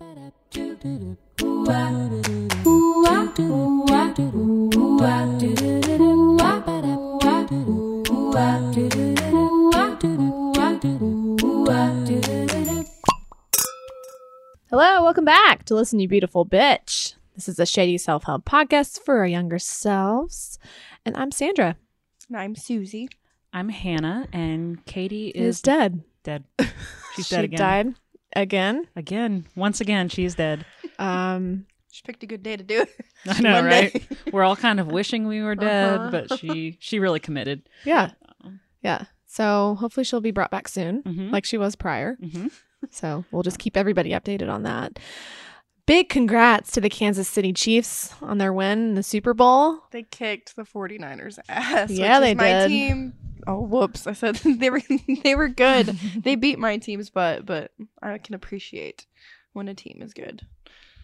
Hello, welcome back to Listen You Beautiful Bitch. This is a shady self help podcast for our younger selves. And I'm Sandra. And I'm Susie. I'm Hannah, and Katie Is is dead. dead. She's she dead again. died again. Again, once again, she's dead. Um, She picked a good day to do it. I know, Monday. right? We're all kind of wishing we were dead, Uh-huh. but she she really committed. yeah. Yeah. So hopefully she'll be brought back soon, Mhm. like she was prior. hmm So we'll just keep everybody updated on that. Big congrats to the Kansas City Chiefs on their win in the Super Bowl. They kicked the 49ers ass. Yeah, which they is my did. team. Oh, whoops. I said they were they were good. they beat my team's butt, but I can appreciate when a team is good.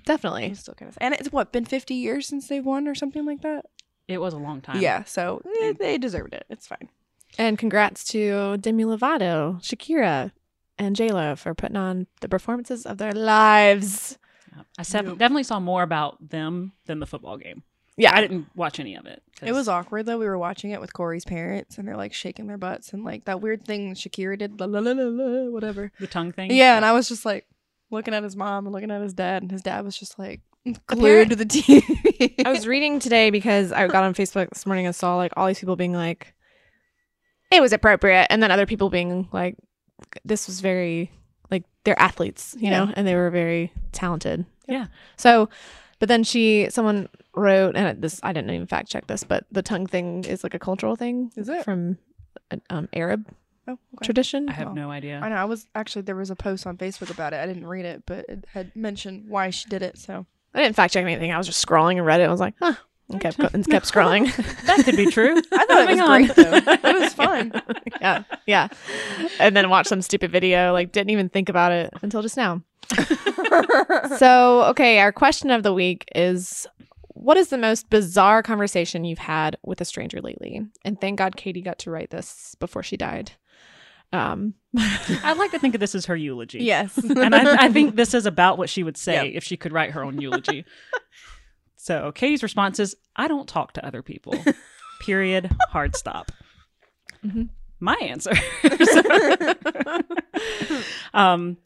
Definitely. I'm still kind of And it's what, been 50 years since they've won or something like that? It was a long time. Yeah, so eh, they deserved it. It's fine. And congrats to Demi Lovato, Shakira, and JLo for putting on the performances of their lives. Yeah. I Yep. definitely saw more about them than the football game. Yeah. I didn't watch any of it. It was awkward though. We were watching it with Corey's parents, and they're like shaking their butts and like that weird thing Shakira did, la la la la, la whatever. the tongue thing. Yeah, and I was just like looking at his mom and looking at his dad, and his dad was just like glued to the TV. I was reading today because I got on Facebook this morning and saw like all these people being like, it was appropriate. And then other people being like, this was very, like, they're athletes, you know, and they were very talented. Yeah. So, but then she, someone wrote, and this, I didn't even fact check this, but the tongue thing is like a cultural thing. Is it? From an um, Arab oh, okay. tradition. I have Oh. no idea. I know. I was actually there was a post on Facebook about it. I didn't read it, but it had mentioned why she did it. So I didn't fact check anything. I was just scrolling and read it. I was like, huh. And kept, and kept scrolling. that could be true. I thought it was on. great though. It was fun. yeah, yeah. And then watch some stupid video. Like didn't even think about it until just now. So okay, our question of the week is: What is the most bizarre conversation you've had with a stranger lately? And thank God Katie got to write this before she died. Um, I'd like to think of this as her eulogy. yes. and I, I think this is about what she would say Yep. if she could write her own eulogy. So Katie's response is, "I don't talk to other people." Period. Hard stop. Mhm. My answer. um,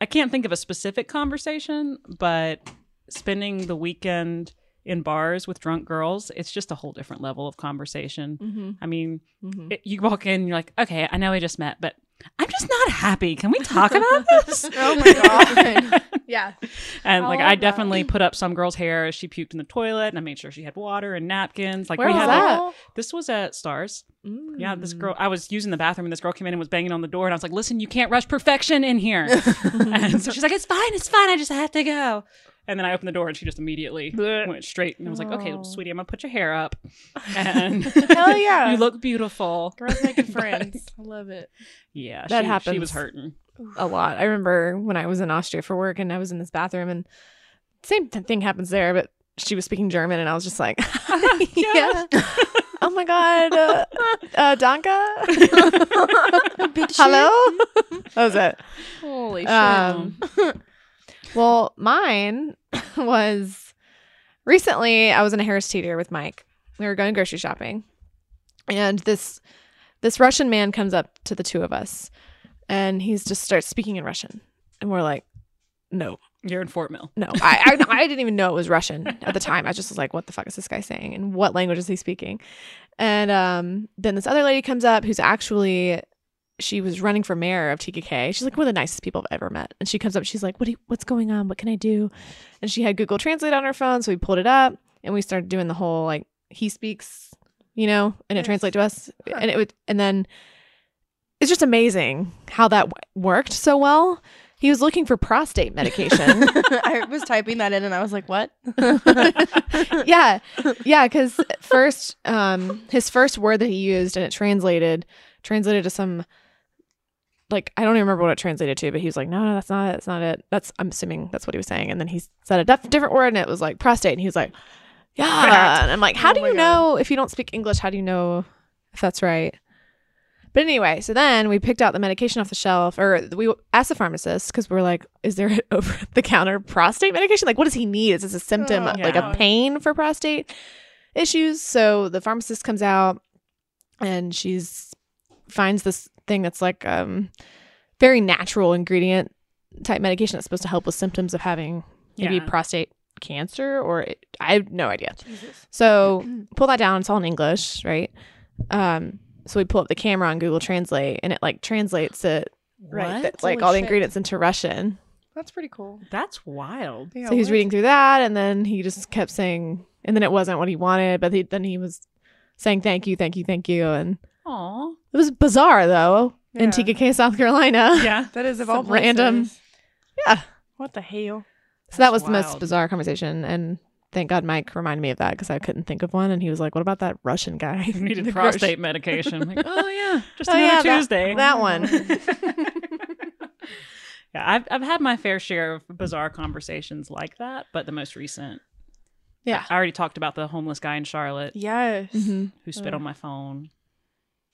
I can't think of a specific conversation, but spending the weekend in bars with drunk girls, it's just a whole different level of conversation. mm-hmm, I mean, mm-hmm. it, you walk in, you're like, okay, I know we just met, but I'm just not happy. Can we talk about this? Oh my God. yeah, And like, I definitely put up some girl's hair as she puked in the toilet, and I made sure she had water and napkins. Like Where we was had that? like, this was at Stars. Yeah, this Mm. girl. I was using the bathroom, and this girl came in and was banging on the door, and I was like, "Listen, you can't rush perfection in here." and so she's like, "It's fine, it's fine. I just have to go." And then I opened the door, and she just immediately went straight. And I was like, "Okay, Oh. sweetie, I'm gonna put your hair up, and Hell yeah. you look beautiful." Girls making friends. I love it. Yeah, That she, She was hurting. a lot. I remember when I was in Austria for work and I was in this bathroom and same th- thing happens there, but she was speaking German and I was just like, yeah. oh my god, uh, uh, Danke. Hello. that was it. Holy shit. Um, well, mine was recently. I was in a Harris Teeter with Mike. We were going grocery shopping, and this this Russian man comes up to the two of us, and he's just starts speaking in Russian, and we're like, "No, You're in Fort Mill. no." I, I I didn't even know it was Russian at the time. I just was like, "What the fuck is this guy saying? And what language is he speaking?" And um, then this other lady comes up who's actually she was running for mayor of Tega Cay. She's like one of the nicest people I've ever met. And she comes up, she's like, "What? You, what's going on? What can I do?" And she had Google Translate on her phone, so we pulled it up and we started doing the whole like he speaks, you know, and it Yes. translates to us. Huh. And it would, and then it's just amazing how that w- worked so well. He was looking for prostate medication. I was typing that in and I was like, what? yeah yeah because first um his first word that he used and it translated translated to some like i don't even remember what it translated to but he was like no no that's not it that's not it that's i'm assuming that's what he was saying and then he said a def- different word and it was like prostate and he was like yeah and i'm like how Oh do you God. know if you don't speak english how do you know if that's right But anyway, so then we picked out the medication off the shelf, or we asked the pharmacist because we're like, is there an over the counter prostate medication? Like, what does he need? Is this a symptom, Oh, like a pain for prostate issues? So the pharmacist comes out and she's finds this thing that's like um very natural ingredient type medication that's supposed to help with symptoms of having maybe Yeah. prostate cancer or it, I have no idea. Jesus. So pull that down. It's all in English, right? Um, so we pull up the camera on Google Translate, and it like translates it right, that, like Holy all the shit. ingredients into Russian. That's pretty cool. That's wild. Yeah, so he's reading through that, and then he just kept saying, and then it wasn't what he wanted, but he, then he was saying thank you, thank you, thank you, and Aw. it was bizarre though in Yeah. Tega Cay, South Carolina. Yeah. That is of all Some random- Yeah. What the hell? So that was the most bizarre conversation, and thank God Mike reminded me of that because I couldn't think of one, and he was like, "What about that Russian guy?" You needed The grocery- prostate medication. I'm like, oh yeah, just Oh, another yeah, Tuesday. that one. yeah, I've I've had my fair share of bizarre conversations like that, but the most recent, Yeah. I already talked about the homeless guy in Charlotte Yes. Mhm. who spit Ugh. on my phone,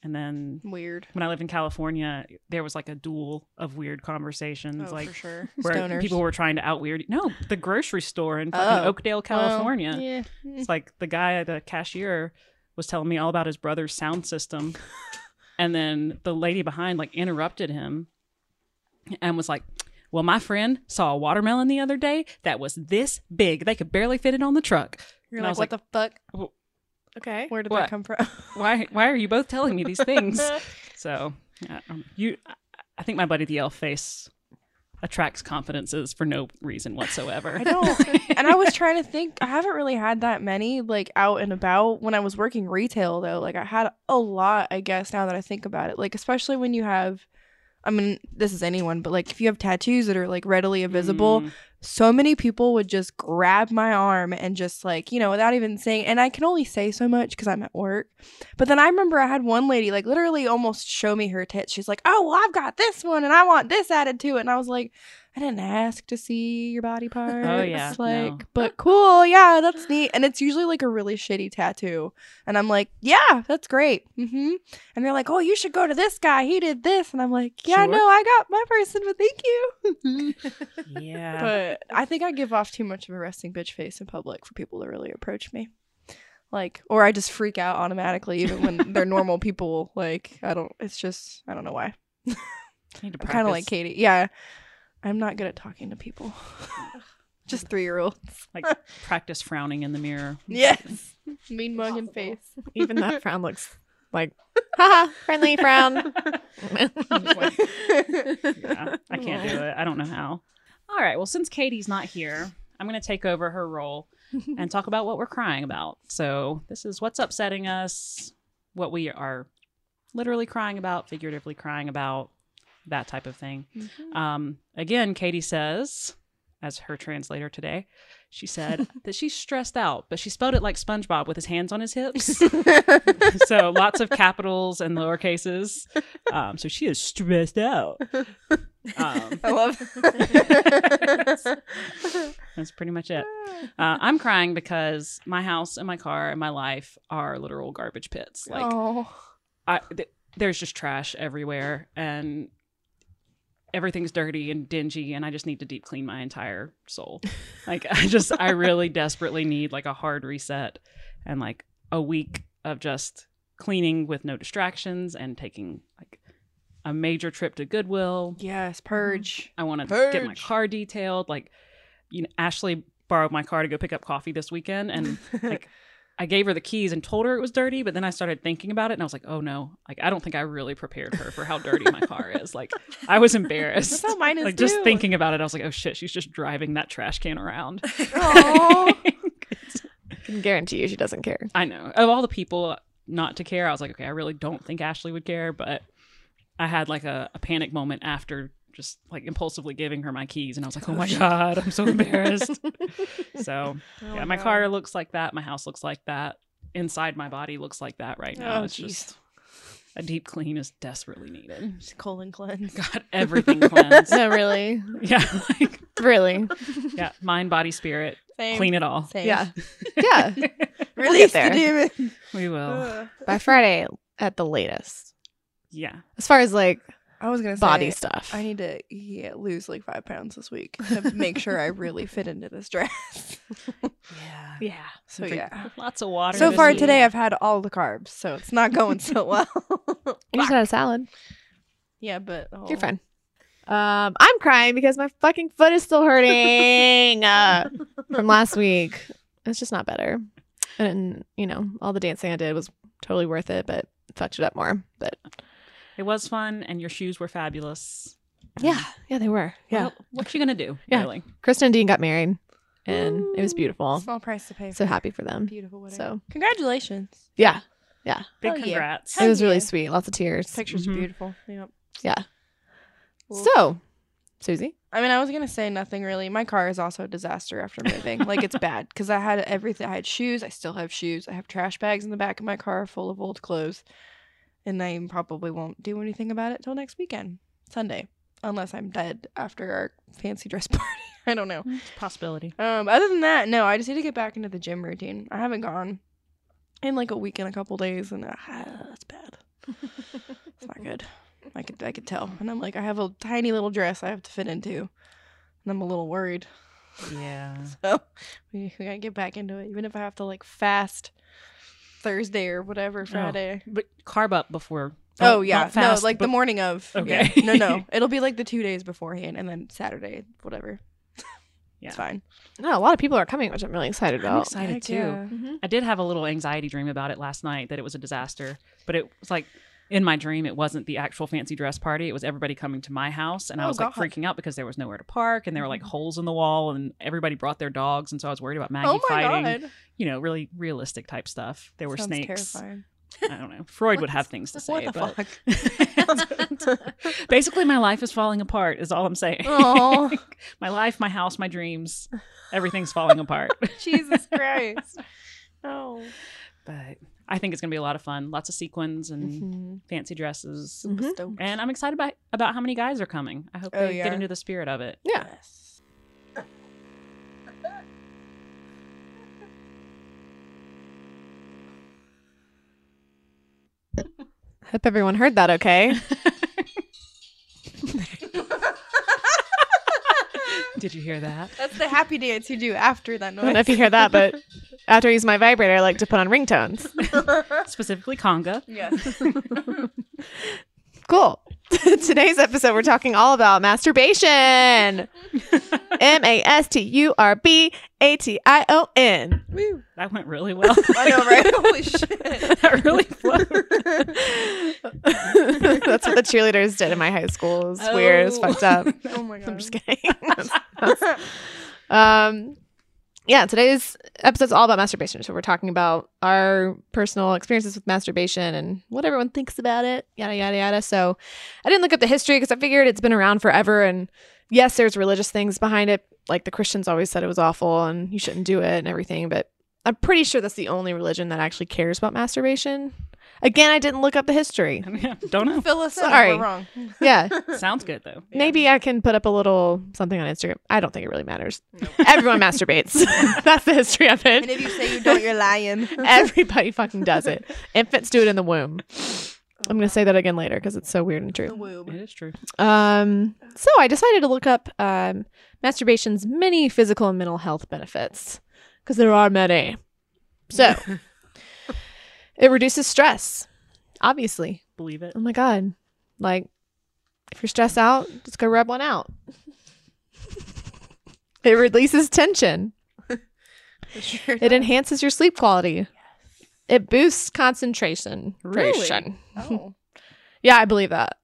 and then Weird. when I lived in California, there was like a duel of weird conversations, oh, like for sure. where Stoners. people were trying to out weird. No, the grocery store in fucking Oh. Oakdale, Well, California. yeah. It's like the guy, the cashier, was telling me all about his brother's sound system, and then the lady behind like interrupted him, and was like, "Well, my friend saw a watermelon the other day that was this big; they could barely fit it on the truck." You're And I like, was what the fuck? Well, Okay. Where did what? that come from? Why? Why are you both telling me these things? so, yeah, um, you, I- I think my buddy the elf face attracts confidences for no reason whatsoever. I don't. and I was trying to think. I haven't really had that many like out and about when I was working retail though. Like I had a lot, I guess. Now that I think about it, like especially when you have. I mean, this is anyone, but like if you have tattoos that are like readily visible, Mm. So many people would just grab my arm and just like, you know, without even saying, and I can only say so much because I'm at work. But then I remember I had one lady like literally almost show me her tits. She's like, oh, well, I've got this one and I want this added to it. And I was like, I didn't ask to see your body parts. Oh, yeah, Like, no. but cool. Yeah, that's neat. And it's usually like a really shitty tattoo. And I'm like, yeah, that's great. Mm-hmm. And they're like, oh, you should go to this guy. He did this. And I'm like, yeah, Sure. no, I got my person, but thank you. Yeah. But I think I give off too much of a resting bitch face in public for people to really approach me. Like, or I just freak out automatically even when they're normal people. Like, I don't, it's just, I don't know why. Need to I'm kind of like Katie. Yeah. I'm not good at talking to people. just three year olds. like practice frowning in the mirror. Yes. mean mug and face. Even that frown looks like, haha, friendly frown. Yeah, I can't do it. I don't know how. All right. Well, since Katie's not here, I'm going to take over her role and talk about what we're crying about. So, this is what's upsetting us, what we are literally crying about, figuratively crying about, that type of thing. Um, again, Katie says, as her translator today, she said that she's stressed out, but she spelled it like SpongeBob with his hands on his hips. so lots of capitals and lowercases. Um, so she is stressed out. Um, I love that's pretty much it. Uh, I'm crying because my house and my car and my life are literal garbage pits. Like oh. I, th- there's just trash everywhere and everything's dirty and dingy and I just need to deep clean my entire soul. like I just I really desperately need like a hard reset and like a week of just cleaning with no distractions and taking like a major trip to Goodwill. Yes, purge. I want to get my car detailed like you know Ashley borrowed my car to go pick up coffee this weekend and like I gave her the keys and told her it was dirty, but then I started thinking about it and I was like, oh no, like I don't think I really prepared her for how dirty my car is. Like I was embarrassed. That's how mine is like just thinking about it, I was like, oh shit, she's just driving that trash can around. Aw. can guarantee you she doesn't care. I know. Of all the people not to care, I was like, okay, I really don't think Ashley would care, but I had like a, a panic moment after just like impulsively giving her my keys and I was like, oh my god, I'm so embarrassed. so Oh yeah, my car looks like that. My house looks like that. Inside my body looks like that right now. Oh, it's jeez. just a deep clean is desperately needed. Just colon cleanse. Got everything cleansed. No, really, yeah, like, really, yeah, mind, body, spirit, Same. clean it all. Same. yeah, yeah. Release there. the demon. We will. Ugh. By Friday at the latest, Yeah. as far as like I was gonna say body stuff. I need to yeah, lose like five pounds this week to make sure I really fit into this dress. Yeah. yeah. so Drink yeah. Lots of water. So this far week. today, I've had all the carbs, so it's not going so well. You just had a salad. yeah, but oh. You're fine. Um, I'm crying because my fucking foot is still hurting uh, from last week. It's just not better. And you know, all the dancing I did was totally worth it, but fucked it up more. But It was fun, and your shoes were fabulous. yeah, yeah, they were. Yeah, Well, what you gonna do? Yeah. Really? Kristen and Dean got married, and it was beautiful. Small price to pay. So happy for them. Beautiful wedding. So congratulations. yeah, yeah. Big Hell yeah. congrats. it was really yeah. sweet. Lots of tears. Pictures Mhm. are beautiful. Yep. Yeah. Cool. So, Susie, I mean, I was gonna say nothing really. My car is also a disaster after moving. like it's bad because I had everything. I had shoes. I still have shoes. I have trash bags in the back of my car full of old clothes, and I probably won't do anything about it till next weekend, Sunday, unless I'm dead after our fancy dress party. I don't know. It's a possibility. Um, other than that, no. I just need to get back into the gym routine. I haven't gone in like a week and a couple days, and uh, that's bad. it's not good. I could I could tell, and I'm like, I have a tiny little dress I have to fit into, and I'm a little worried. Yeah. So we, we gotta get back into it, even if I have to like fast Thursday or whatever Friday. But carb up before. Oh, Don't- yeah, fast, no, like but- the morning of. Okay. Yeah. No, no, it'll be like the two days beforehand, and then Saturday, whatever. Yeah. It's fine. no, a lot of people are coming, which I'm really excited about. I'm about. excited Heck too. yeah. Mhm. I did have a little anxiety dream about it last night that it was a disaster, but it was like in my dream it wasn't the actual fancy dress party. It was everybody coming to my house, and I Oh, was like God. freaking out because there was nowhere to park, and there were like holes in the wall, and everybody brought their dogs, and so I was worried about Maggie oh my fighting. god, You know, really realistic type stuff. There were Sounds snakes. Terrifying. I don't know. Freud would have things to say, What the but fuck? basically, my life is falling apart. Is all I'm saying. Oh, my life, my house, my dreams, everything's falling apart. Jesus Christ. Oh. but I think it's gonna be a lot of fun. Lots of sequins and Mhm. fancy dresses. Mhm. And I'm excited about about how many guys are coming. I hope Oh, they yeah. get into the spirit of it. Yeah. Yes. Hope everyone heard that. Okay. Did you hear that? That's the happy dance you do after that I don't know if you hear that, but after I use my vibrator, I like to put on ringtones. Specifically conga. yes. Cool. Today's episode, we're talking all about masturbation. M A S T U R B A T I O N. That went really well. I know, right? Holy shit. that really flowed. That's what the cheerleaders did in my high school. It was weird. It was Oh. fucked up. Oh my god. I'm just kidding. um, yeah, today's episode's all about masturbation. So we're talking about our personal experiences with masturbation and what everyone thinks about it, yada yada yada. So I didn't look up the history because I figured it's been around forever. And yes, there's religious things behind it. Like the Christians always said it was awful and you shouldn't do it and everything. But I'm pretty sure that's the only religion that actually cares about masturbation. Again, I didn't look up the history. Yeah, don't know. Fill us in Sorry. we're wrong. Yeah. Sounds good though. Maybe I can put up a little something on Instagram. I don't think it really matters. Everyone masturbates. That's the history of it. And if you say you don't, you're lying. Everybody fucking does it. Infants do it in the womb. I'm going to say that again later because it's so weird and true. The true. womb. It is true. Um, so I decided to look up um, masturbation's many physical and mental health benefits because there are many. So it reduces stress, obviously. Believe it. Oh my god. Like if you're stressed out, just go rub one out. it releases tension. Sure It enhances your sleep quality. It boosts concentration. Really? Oh. Yeah, I believe that.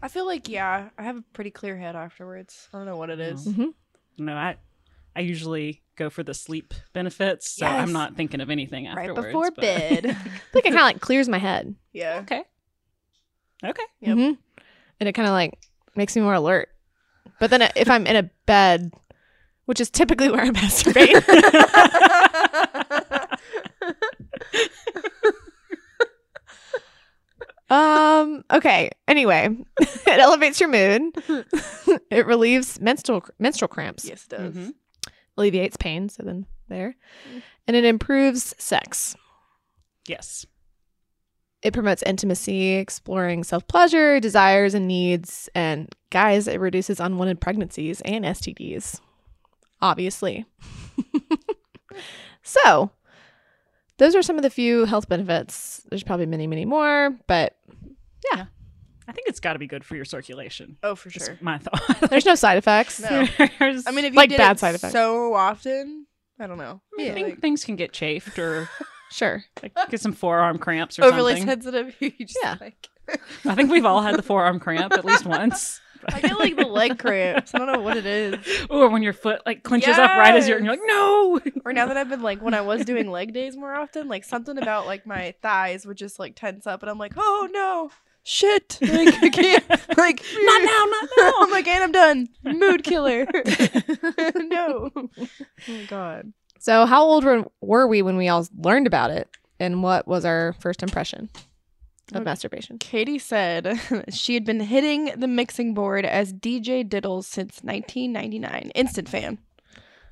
I feel like yeah, I have a pretty clear head afterwards. I don't know what it is. Mhm. No, I I usually go for the sleep benefits, so Yes. I'm not thinking of anything after. Right before but- bed. I think it kind of like clears my head. yeah. okay. Okay. Yep. Mhm. And it kind of like makes me more alert. But then if I'm in a bed, which is typically where I masturbate, Um. Okay. Anyway, it elevates your mood. it relieves menstrual menstrual cramps. yes, it does. Mhm. Alleviates pain. So then there, mm. and it improves sex. Yes. it promotes intimacy, exploring self pleasure, desires, and needs. And guys, it reduces unwanted pregnancies and STDs, obviously. so, those are some of the few health benefits. There's probably many, many more, but I think it's got to be good for your circulation. Oh, for sure. my thought. there's no side effects. No. I mean, if you Like did bad it side effects. so often, I don't know. I Yeah, think like, things can get chafed or Sure. like, get some forearm cramps or something. overly something. sensitive. You just Yeah. like. I think we've all had the forearm cramp at least once. I get like the leg cramps. I don't know what it is. or when your foot like clenches up right as you're, and you're like, no. Or now that I've been like when I was doing leg days more often, like something about like my thighs would just like tense up, and I'm like, oh no, shit, like I can't, like not now, not now. I'm like, and I'm done. Mood killer. no. Oh my god. So, how old were, were we when we all learned about it? And what was our first impression of Okay. masturbation? Katie said she had been hitting the mixing board as DJ Diddles since 1999. Instant fan.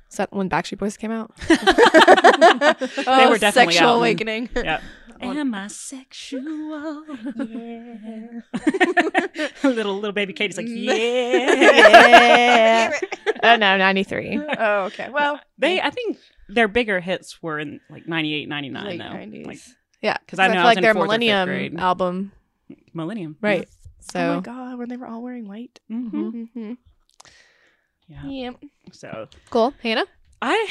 Is that when Backstreet Boys came out? They Oh, were definitely sexual out then. awakening. yeah. Am I sexual? Yeah. little little baby Katie's like, yeah. oh, no, 93. oh, okay. Well, They, I think their bigger hits were in like 98, 99 late though. 90s. Like Yeah. because I know feel I was like their fourth or fifth Millennium album. Millennium. Right. oh So, my god, when they were all wearing white. hmm Mm-hmm. Yeah. Yep. So cool. Hannah? I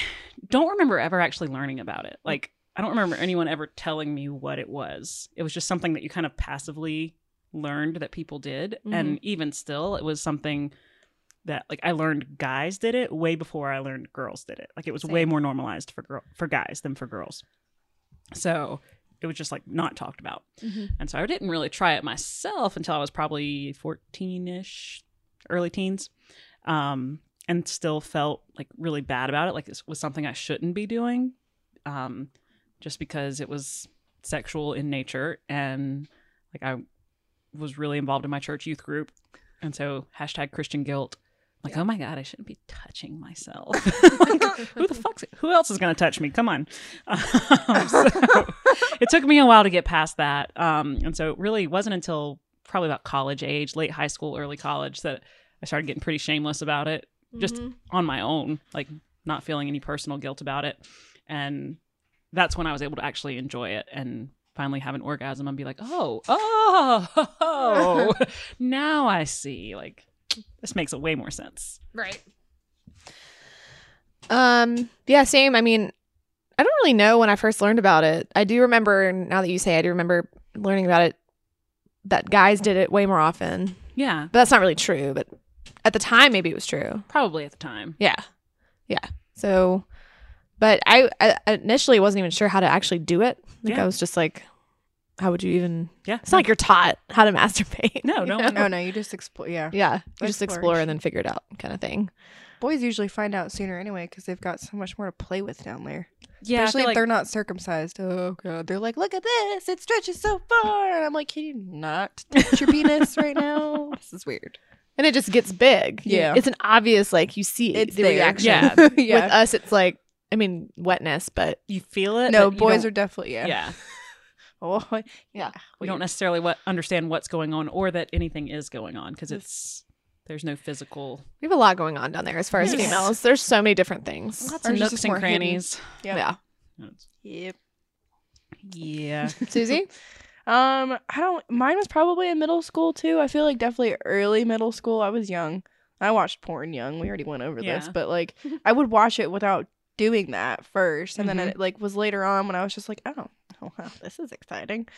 don't remember ever actually learning about it. Like, I don't remember anyone ever telling me what it was. It was just something that you kind of passively learned that people did. And even still, it was something that like I learned guys did it way before I learned girls did it. Like it was way more normalized for girl for guys than for girls. So it was just like not talked about. And so I didn't really try it myself until I was probably 14 ish, early teens. Um, and still felt like really bad about it. Like this was something I shouldn't be doing. Um, just because it was sexual in nature. And like I was really involved in my church youth group. And so hashtag Christian guilt. Like, oh my God, I shouldn't be touching myself. like, who the fuck's who else is going to touch me? Come on. Um, so it took me a while to get past that. Um, and so it really wasn't until probably about college age, late high school, early college, that I started getting pretty shameless about it just on my own, like not feeling any personal guilt about it. And that's when I was able to actually enjoy it and finally have an orgasm and be like, oh, oh, oh, now I see. Like, this makes a way more sense. Right. Um, yeah, same. I mean, I don't really know when I first learned about it. I do remember, now that you say, I do remember learning about it that guys did it way more often. Yeah, But that's not really true. But at the time, maybe it was true. probably at the time. Yeah. Yeah. So, but I, I initially wasn't even sure how to actually do it. Like, Yeah. I was just like, how would you even? Yeah. It's not like you're taught how to masturbate. No, no you one- know? Oh no, you just explore. Yeah. Yeah. You just explore and then figure it out kind of thing. Boys usually find out sooner anyway because they've got so much more to play with down there. Yeah, I Especially if like- they're not circumcised. Oh god, they're like, look at this, it stretches so far. And I'm like, can you not touch your penis right now? This is weird. And it just gets big. Yeah. It's an obvious, like, you see It's the there. reaction. Yeah. yeah. With us, it's like, I mean, wetness, but you feel it. no, but you boys don't- are definitely yeah. Yeah, Oh, Yeah. we don't necessarily what understand what's going on or that anything is going on because it's there's no physical we have a lot going on down there as far as Yes. females. There's so many different things. lots Ours of is nooks just and more hidden. crannies. Yep. Yeah. Yep. Yeah, Susie? Um, I don't. Mine was probably in middle school too. I feel like definitely early middle school. I was young. I watched porn young. We already went over this, Yeah. but like I would watch it without doing that first, and then Mhm. it like was later on when I was just like, oh, oh wow, this is exciting.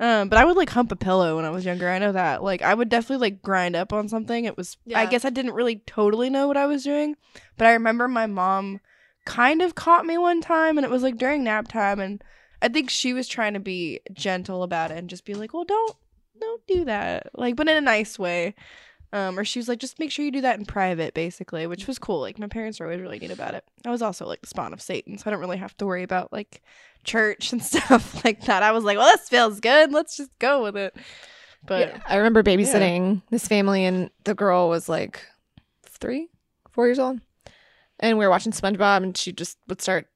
Um, but I would like hump a pillow when I was younger. I know that. Like I would definitely like grind up on something. It was. I guess I didn't really totally know what I was doing, but I remember my mom kind of caught me one time, and it was like during nap time, and I think she was trying to be gentle about it and just be like, "Well, don't don't do that." Like, but in a nice way. Um, or she was like, "Just make sure you do that in private," basically, which was cool. Like, my parents were always really neat about it. I was also like the spawn of Satan, so I don't really have to worry about like church and stuff like that. I was like, "Well, this feels good. Let's just go with it." But yeah. I remember babysitting this family, and the girl was like three, four years old. And we were watching SpongeBob, and she just would start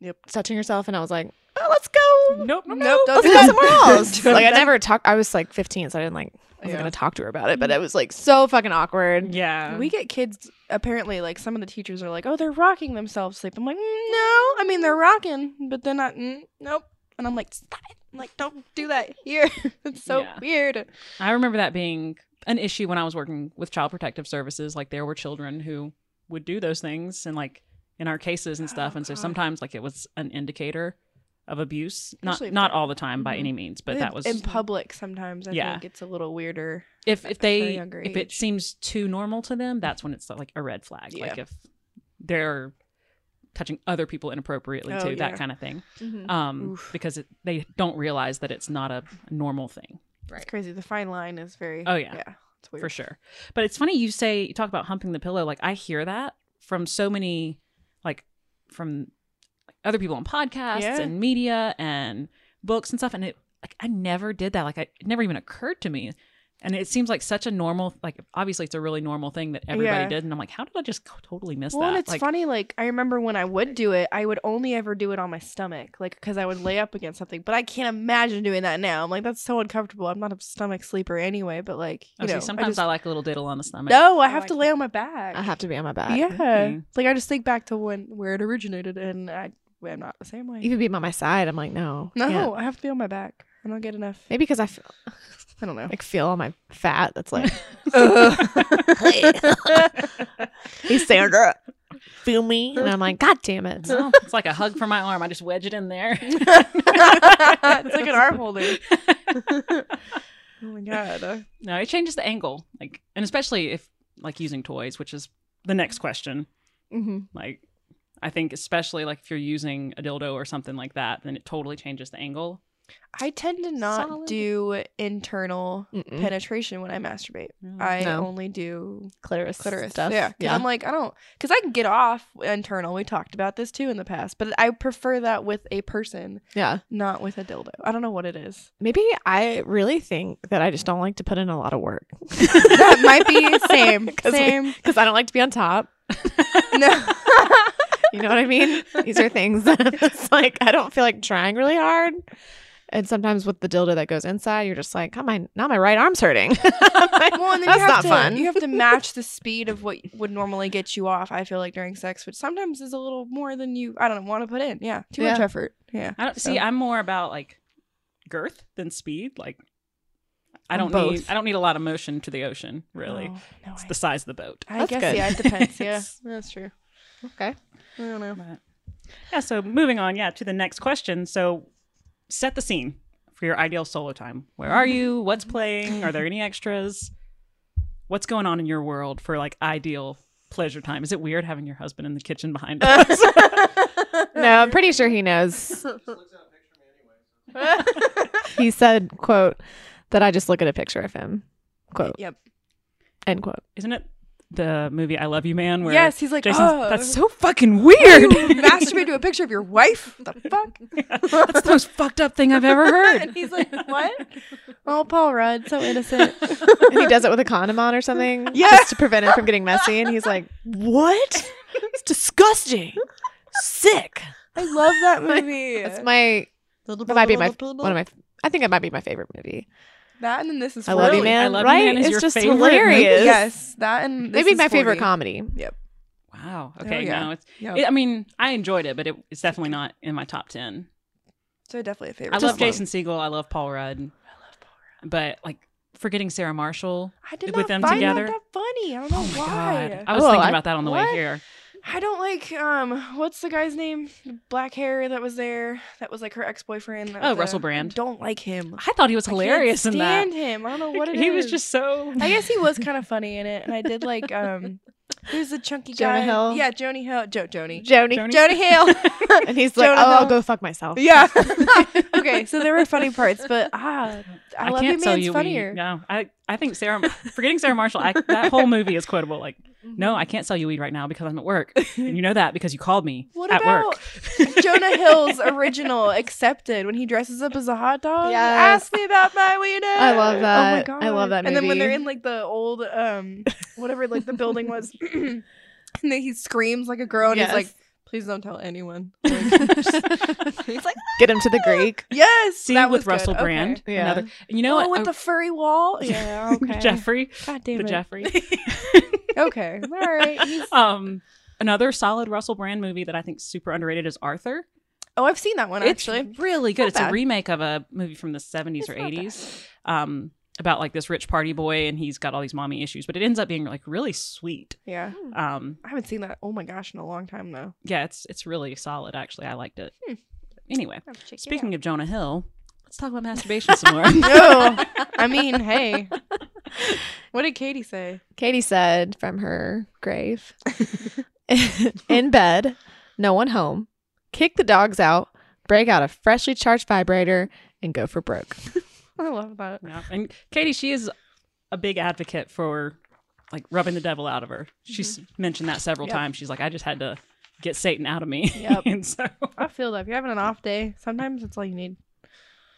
Yep. touching herself. And I was like, oh, let's go. Nope, nope, Nope, Let's go somewhere else. Like I never talked. I was like 15, so I didn't like. I wasn't Yeah. gonna talk to her about it, but it was like so fucking awkward. Yeah. we get kids apparently like some of the teachers are like, "Oh, they're rocking themselves sleep." I'm like, mm, "No, I mean they're rocking, but they're not. Mm, nope." And I'm like, "Stop it! I'm like, don't do that here. it's so Yeah. weird." I remember that being an issue when I was working with child protective services. Like there were children who would do those things and like in our cases and stuff. Oh, and so God. sometimes like it was an indicator of abuse. Not Especially if not they're- all the time by Mhm. any means, but that was in public. Sometimes I Yeah. think it's a little weirder. if if they if it seems too normal to them, that's when it's like a red flag. Like if they're touching other people inappropriately Oh, too, yeah. that kind of thing. Mhm. Um, Oof. because it, they don't realize that it's not a normal thing. It's crazy. The fine line is very. Oh, yeah. yeah. It's weird for sure. But it's funny you say you talk about humping the pillow. Like I hear that from so many, like from other people on podcasts Yeah. and media and books and stuff. And it like I never did that. Like I, it never even occurred to me. And it seems like such a normal, like obviously it's a really normal thing that everybody Yeah. did. And I'm like, how did I just totally miss Well, that? and it's like, funny. Like I remember when I would do it, I would only ever do it on my stomach, like because I would lay up against something. But I can't imagine doing that now. I'm like, that's so uncomfortable. I'm not a stomach sleeper anyway. But like, Oh, you see, know, sometimes I, I like a little diddle on the stomach. no, I I have like to it. lay on my back. I have to be on my back. yeah, Okay. like I just think back to when where it originated, and I I'm not the same way. Even be on my side, I'm like, no, no, can't. I have to be on my back. I don't get enough. Maybe because I feel, I don't know. like feel all my fat. That's like, hey Sandra, feel me, and I'm like, God damn it. Well, it's like a hug for my arm. I just wedge it in there. it's like an arm holder. oh my god. No, it changes the angle. Like, and especially if like using toys, which is the next question. hmm Like, I think especially like if you're using a dildo or something like that, then it totally changes the angle. I tend to not Solid. do internal Mm-mm. penetration when I masturbate. Mm. I No. only do clitoris, clitoris stuff. Yeah, 'cause yeah. I'm like I don't because I can get off internal. We talked about this too in the past, but I prefer that with a person, yeah. not with a dildo. I don't know what it is. Maybe I really think that I just don't like to put in a lot of work. that might be same, 'Cause we- same. Because I don't like to be on top. no, You know what I mean? These are things that it's like I don't feel like trying really hard. And sometimes with the dildo that goes inside, you're just like, "Come on, now my right arm's hurting." Like, well, and then That's you have not to, fun. You have to match the speed of what would normally get you off. I feel like during sex, which sometimes is a little more than you. I don't want to put in. Yeah, too much effort. Yeah. I don't So- see. I'm more about like girth than speed. Like, I don't need. I don't need a lot of motion to the ocean. Really, Oh, no, it's I- the size of the boat. I That's guess good. yeah, it depends. Yeah, that's true. okay. I don't know. But yeah. So moving on. Yeah, to the next question. So set the scene for your ideal solo time. Where are you? What's playing? Are there any extras? What's going on in your world for like ideal pleasure time? Is it weird having your husband in the kitchen behind us? No, I'm pretty sure he knows. He said, "quote that I just look at a picture of him." Quote Yep. end quote. Isn't it the movie I Love You Man? Where yes, he's like, oh, that's so fucking weird. masturbate to a picture of your wife. The fuck? That's the most fucked up thing I've ever heard. and he's like, what? Oh, Paul Rudd, so innocent. And he does it with a condom on or something, Yeah. just to prevent it from getting messy. And he's like, "What? It's disgusting, sick." I love that movie. That's my. That might be my one of my. I think it might be my favorite movie. That and then this is I love you, Really? man. I Love You right? Man is it's your just favorite hilarious. movie? Yes, that and This maybe Is my favorite comedy. Yep. Wow. Oh, Okay. yeah. No, it's. Yep. It, I mean, I enjoyed it, but it, it's definitely not in my top ten. so definitely a favorite. I love Just Jason Segel. I love Paul Rudd. I love Paul Rudd. But like forgetting Sarah Marshall. I did with not them find together. that, that funny. I don't oh know Oh my why. god! I was Oh, thinking I- about that on the what? way here. I don't like um what's the guy's name? Black hair that was there. That was like her ex boyfriend. Oh, Russell Brand. Don't like him. I thought he was I can't hilarious in that. stand him. I don't know what it is. he was just so. I guess he was kind of funny in it, and I did like um. Who's the chunky Jonah guy? Hill? Yeah, Joni Hill. Jo Joni. Joni. Joni? Joni Hill. and he's like, Jonah "Oh, I'll go fuck myself." yeah. okay, so there were funny parts, but ah, I, love can't you, sell you funnier. weed. No, I, I think Sarah, forgetting Sarah Marshall, I, that whole movie is quotable. Like, no, I can't sell you weed right now because I'm at work, and you know that because you called me What at about work. Jonah Hill's original accepted when he dresses up as a hot dog? Yes. Ask me about my weed. I love that. Oh my god. I love that And then when they're in like the old um whatever like the building was and then he screams like a girl and Yes. he's like Please don't tell anyone. He's like, get him to the Greek. yes, See that with was Russell good. Brand. Okay. Yeah. Another, you know oh, what? with I- the furry wall. Yeah. Okay. Jeffrey. God damn The it. Jeffrey. Okay. All right. He's- um, another solid Russell Brand movie that I think is super underrated is Arthur. Oh, I've seen that one It's actually. really good. Not It's a remake of a movie from the 70s or 80s. Um, about like this rich party boy and he's got all these mommy issues, but it ends up being like really sweet. Yeah. Um, I haven't seen that. Oh my gosh, in a long time though. yeah, it's it's really solid actually. I liked it. Hmm. Anyway, I have to check it speaking of Jonah Hill, let's talk about masturbation some more. no, I mean, hey, what did Katie say? Katie said from her grave in bed, no one home, kick the dogs out, break out a freshly charged vibrator, and go for broke. I love that. Yeah. And Katie, she is a big advocate for like rubbing the devil out of her. She's mentioned that several Mm-hmm. Yep. times. She's like, I just had to get Satan out of me. Yep. and so I feel that if you're having an off day, sometimes it's all you need.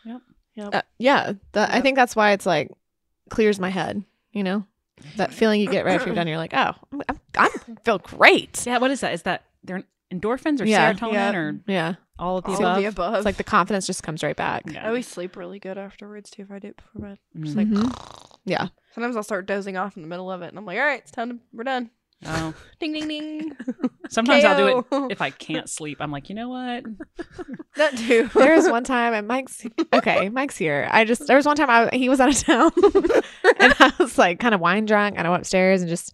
Yep. Yep. Uh, yeah, that, I think that's why it's like clears my head. You know, that feeling you get right after you're done. You're like, oh, I'm, I'm, I feel great. yeah, what is that? Is that they're endorphins or Yeah. serotonin Yeah. or Yeah, all of the all above? the above. it's like the confidence just comes right back. Yeah. I always sleep really good afterwards too if I do it before bed. Just like Mhm. yeah, sometimes I'll start dozing off in the middle of it, and I'm like, all right, it's time to we're done. Oh. Ding ding ding. Sometimes I'll do KO. it if I can't sleep. I'm like, you know what? that too. there was one time, and Mike's okay. Mike's here. I just there was one time I he was out of town, and I was like kind of wine drunk, and I went upstairs and just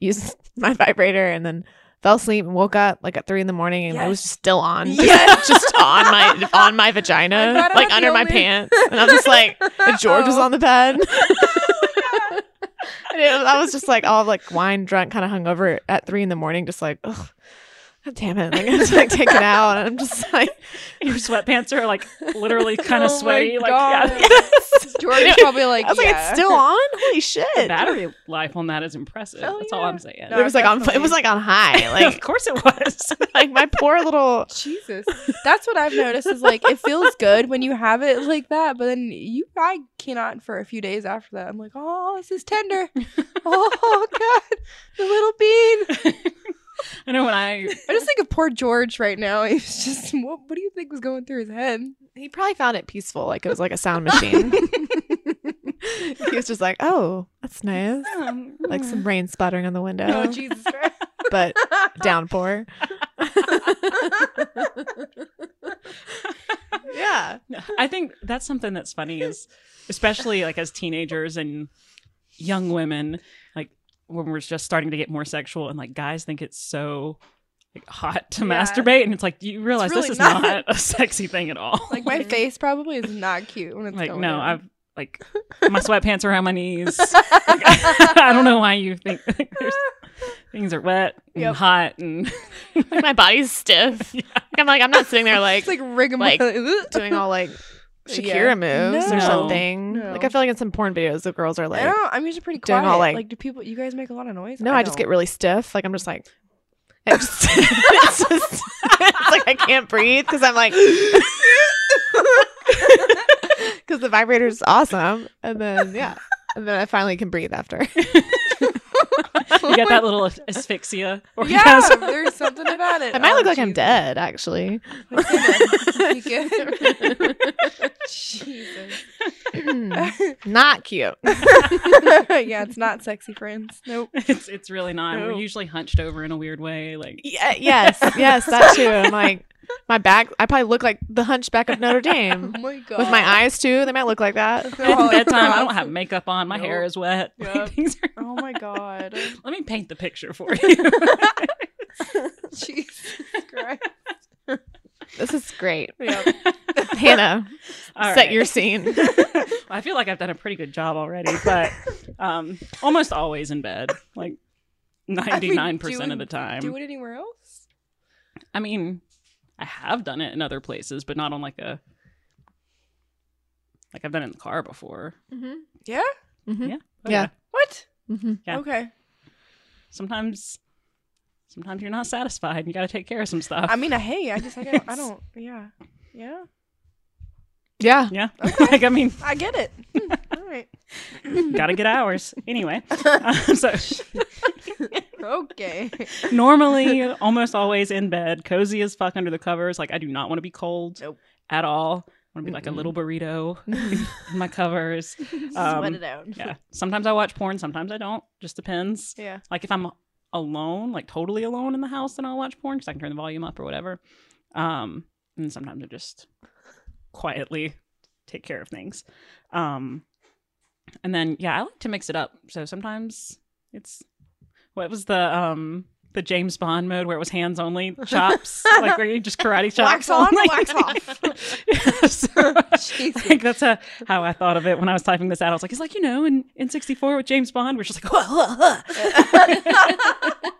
used my vibrator, and then fell asleep and woke up like at three in the morning, and it was just still on, Yes. just on my on my vagina, I'm glad I'm like under the my only- pants, and I'm just like, George was Oh. on the bed. Oh, and it I was just like all like wine drunk, kind of hungover at three in the morning, just like, ugh, God damn it! Like I just like take it out, and I'm just like, Your sweatpants are like literally kind of Oh my sweaty. Like, God. yeah. yes. George is probably like, I was like, it's still on. Holy shit! The battery life on that is impressive. Hell That's all. I'm saying. No, it was like on. It was like on high. Like of course it was. like my poor little. Jesus. That's what I've noticed is like it feels good when you have it like that, but then you I cannot for a few days after that. I'm like, oh, this is tender. oh God, the little bean. I know when I I just think of poor George right now. He's just what, what do you think was going through his head? He probably found it peaceful, like it was like a sound machine. he was just like, "Oh, that's nice." Um, like some rain splattering on the window, Oh Jesus Christ. but downpour. yeah. I think that's something that's funny is especially like as teenagers and young women, like when we're just starting to get more sexual and like guys think it's so like hot to Yeah. masturbate and it's like you realize really this is not. not. a sexy thing at all. Like my face probably is not cute when it's like going no, in. I've like my sweatpants are on my knees. Like, I don't know why you think things are wet and Yep. hot and Like my body's stiff. Like, I'm like, I'm not sitting there like it's like rigmarole. like, doing all like Shakira Yeah. moves or something. No. Like I feel like in some porn videos, the girls are I like, don't. I'm usually pretty quiet. doing all, like, like- do people? You guys make a lot of noise? no, I, just get really stiff. Like I'm just like, it just, it's just, it's like I can't breathe because I'm like, because the vibrator's awesome, and then yeah, and then I finally can breathe after. you get that little as- asphyxia. Yeah, orgasm. there's something about it. I might Oh, look like I'm dead, actually. Jesus. Hmm. Not cute. yeah, it's not sexy, friends. Nope. It's it's really not. We're usually hunched over in a weird way. Like Yeah, uh, yes, yes, that too. I'm like, my back. I probably look like the Hunchback of Notre oh Dame Oh my god. with my eyes too. They might look like that. Oh, it's Oh, bedtime. I don't have makeup on. My hair is wet. Like, Yep. things are- Oh my god. Let me paint the picture for you. Jesus Christ. This is great, Yep. Hannah. All set right. your scene. I feel like I've done a pretty good job already, but um, almost always in bed, like ninety nine percent of the time. Do it anywhere else? I mean, I have done it in other places, but not on like a like I've done it in the car before. Mm-hmm. Yeah. Mm-hmm. Yeah, Oh, Yeah. What? Mm-hmm. Yeah. Okay. Sometimes, sometimes you're not satisfied. and You got to take care of some stuff. I mean, uh, hey, I just, I, don't, I don't, yeah, yeah, Yeah. yeah, like I mean, I get it. Hmm, All right. got to get hours anyway. Uh, so okay. Normally, almost always in bed, cozy as fuck under the covers. Like I do not want to be cold Nope. at all. Want to be like a little burrito in my covers. Um, Sweat it out. Yeah. Sometimes I watch porn. Sometimes I don't. Just depends. Yeah. Like if I'm alone, like totally alone in the house, then I'll watch porn because I can turn the volume up or whatever. Um, and sometimes I just quietly take care of things. Um, and then yeah, I like to mix it up. So sometimes it's what was the um the James Bond mode where it was hands only chops, like where you just karate chops. Wax on, Like- wax off. I think that's uh how I thought of it when I was typing this out. I was like, it's like, you know, in, in 64 with James Bond, we're just like, oh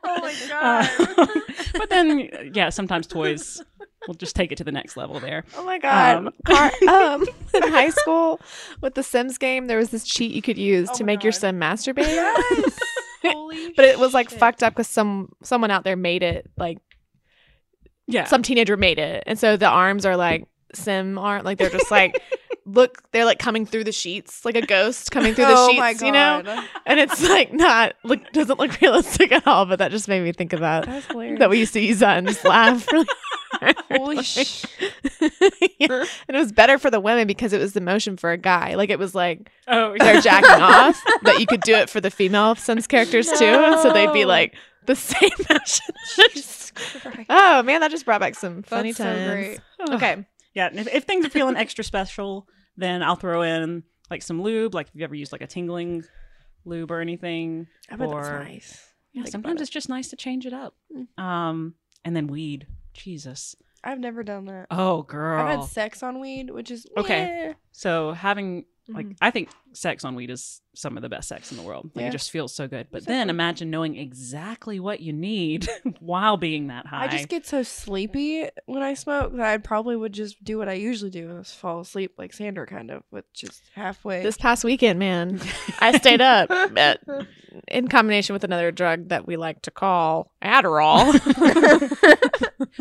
my god. Uh, but then, yeah, sometimes toys will just take it to the next level there. Oh my god. Um, Car- um, in high school with the Sims game, there was this cheat you could use Oh to make your God. sim masturbate. yes. Holy but it was like shit. fucked up because some someone out there made it like Yeah. some teenager made it, and so the arms are like sim arm, like they're just like look, they're like coming through the sheets, like a ghost coming through the oh sheets, you know. And it's like not look doesn't look realistic at all, but that just made me think of that. That we used to use that and just laugh. really hard. Holy Like- sh! Yeah. And it was better for the women because it was the motion for a guy. Like it was like oh, they're jacking off, but you could do it for the female Sims characters too. And so they'd be like the same motion. Oh man, that just brought back some funny That's so times. great. Okay. Yeah. and If, if things are feeling extra special, then I'll throw in like some lube. Like, have you ever used like a tingling lube or anything? I bet that's nice. Yeah, sometimes about it's just nice to change it up. Mm. Um, and then weed. Jesus. I've never done that. Oh, girl. I've had sex on weed, which is Okay. So having. Like mm-hmm. I think sex on weed is some of the best sex in the world. Like Yeah. it just feels so good. But then imagine knowing exactly what you need while being that high. I just get so sleepy when I smoke that I probably would just do what I usually do and just fall asleep like Sandra kind of with just halfway. This past weekend, man, I stayed up at, in combination with another drug that we like to call Adderall.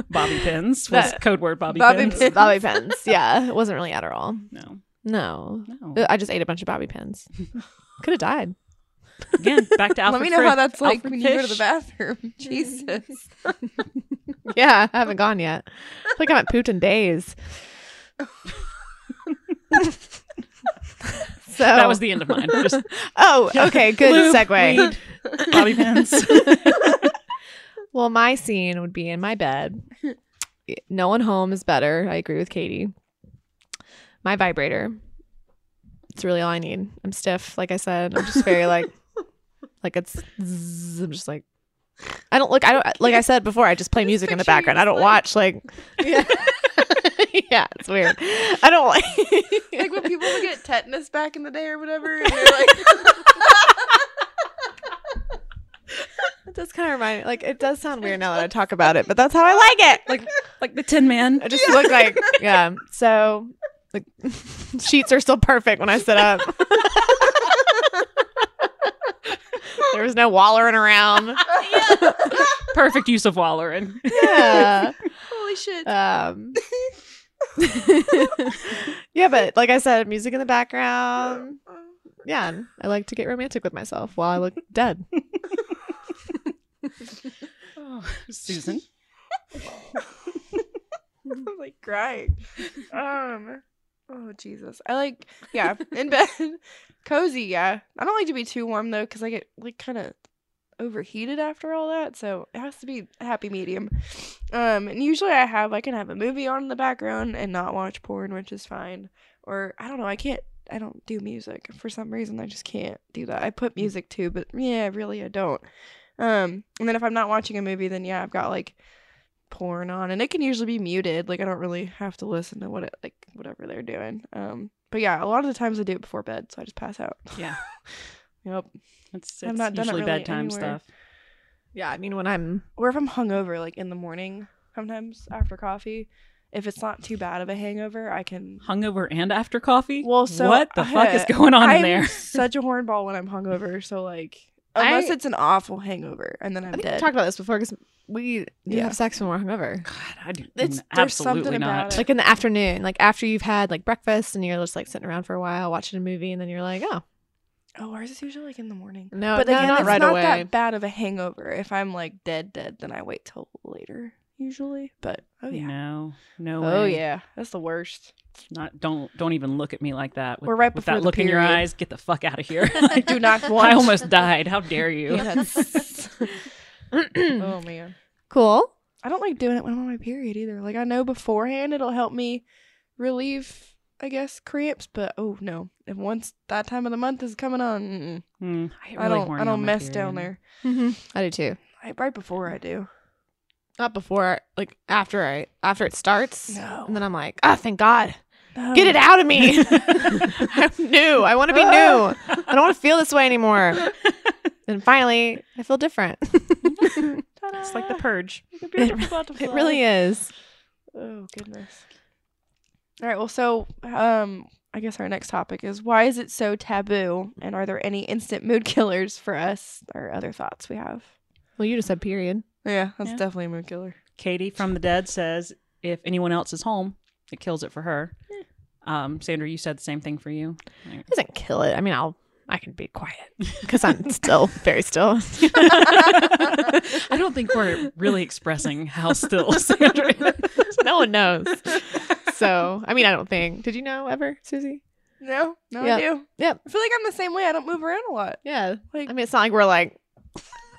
bobby pins was That- code word bobby, Bobby pins. pins. bobby pins. Yeah, it wasn't really Adderall. No. No. No. Uh, I just ate a bunch of bobby pins. Could have died. Again, back to Let me know Frisch- how that's like Alfred when you go to the bathroom. Jesus. Yeah, I haven't gone yet. I think I'm at Putin days. so That was the end of mine. Just Oh, okay, good Lube, segue. weed, bobby pins. Well, my scene would be in my bed. No one home is better. I agree with Katie. My vibrator. It's really all I need. I'm stiff, like I said. I'm just very like, like it's. zzz, I'm just like, I don't look. I don't like I said before. I just play music in the background. I don't watch like. Yeah. yeah, it's weird. I don't like. like when people would get tetanus back in the day or whatever, and they're like, It does kind of remind me. Like it does sound weird now that I talk about it, but that's how I like it. like like the Tin Man. I just look like yeah. So the sheets are still perfect when I sit up. there was no wallering around. Perfect use of wallering. Yeah. holy shit. Um, yeah, but like I said, music in the background. Yeah, I like to get romantic with myself while I look dead. Oh, Susan. I'm like crying. Um. Oh Jesus! I like yeah in bed, cozy. Yeah, I don't like to be too warm though because I get like kind of overheated after all that. So it has to be a happy medium. Um, and usually I have I can have a movie on in the background and not watch porn, which is fine. Or I don't know. I can't. I don't do music for some reason. I just can't do that. I put music too, but yeah, really I don't. Um, and then if I'm not watching a movie, then yeah, I've got like porn on and it can usually be muted like i don't really have to listen to what it like whatever they're doing um but yeah a lot of the times i do it before bed so i just pass out Yeah. yep It's, I've it's not done it usually really bedtime anywhere. stuff. Yeah, I mean when I'm or if i'm hungover like in the morning sometimes after coffee if it's not too bad of a hangover i can Hungover and after coffee? well so what the fuck is going on i'm in there? such a hornball when i'm hungover so like unless I- it's an awful hangover and then i'm I think dead we talked about this before because we do Yeah. have sex when we're hungover. God, I do It's- there's absolutely something not. about it. Like in the afternoon, like after you've had like breakfast and you're just like sitting around for a while watching a movie, and then you're like, oh, Oh, ours is usually like in the morning. No, but no, again, not it's right not away. that bad of a hangover. If I'm like dead, dead, then I wait till later usually. But oh yeah, No, no. Way. Oh way. yeah, that's the worst. Not don't don't even look at me like that. With, We're right with before that the look in your eyes. Get the fuck out of here. I do not want. I almost died. How dare you? Yes. oh man, cool. I don't like doing it when I'm on my period either. Like I know beforehand it'll help me relieve, I guess, cramps. But oh no, if once that time of the month is coming on. Mm, I, get I don't. horny I don't my mess down there. Mm-hmm. I do too. I, right before I do. Not before, like after I after it starts. No. And then I'm like, ah, thank God, No. get it out of me. I'm new. I want to be new. I don't want to feel this way anymore. And finally, I feel different. It's like the purge. it really is. Oh goodness. All right. Well, so um, I guess our next topic is why is it so taboo, and are there any instant mood killers for us or other thoughts we have? Well, you just said period. Yeah, that's Yeah. definitely a mood killer. Katie from the dead says if anyone else is home, it kills it for her. Um, Sandra, you said the same thing for you. It doesn't kill it. I mean, I'll I can be quiet because I'm still very still. I don't think we're really expressing how still Sandra is. no one knows. So, I mean, I don't think. Did you know ever, Susie? No, no, Yep. I do. Yep. I feel like I'm the same way. I don't move around a lot. Yeah. Like I mean, it's not like we're like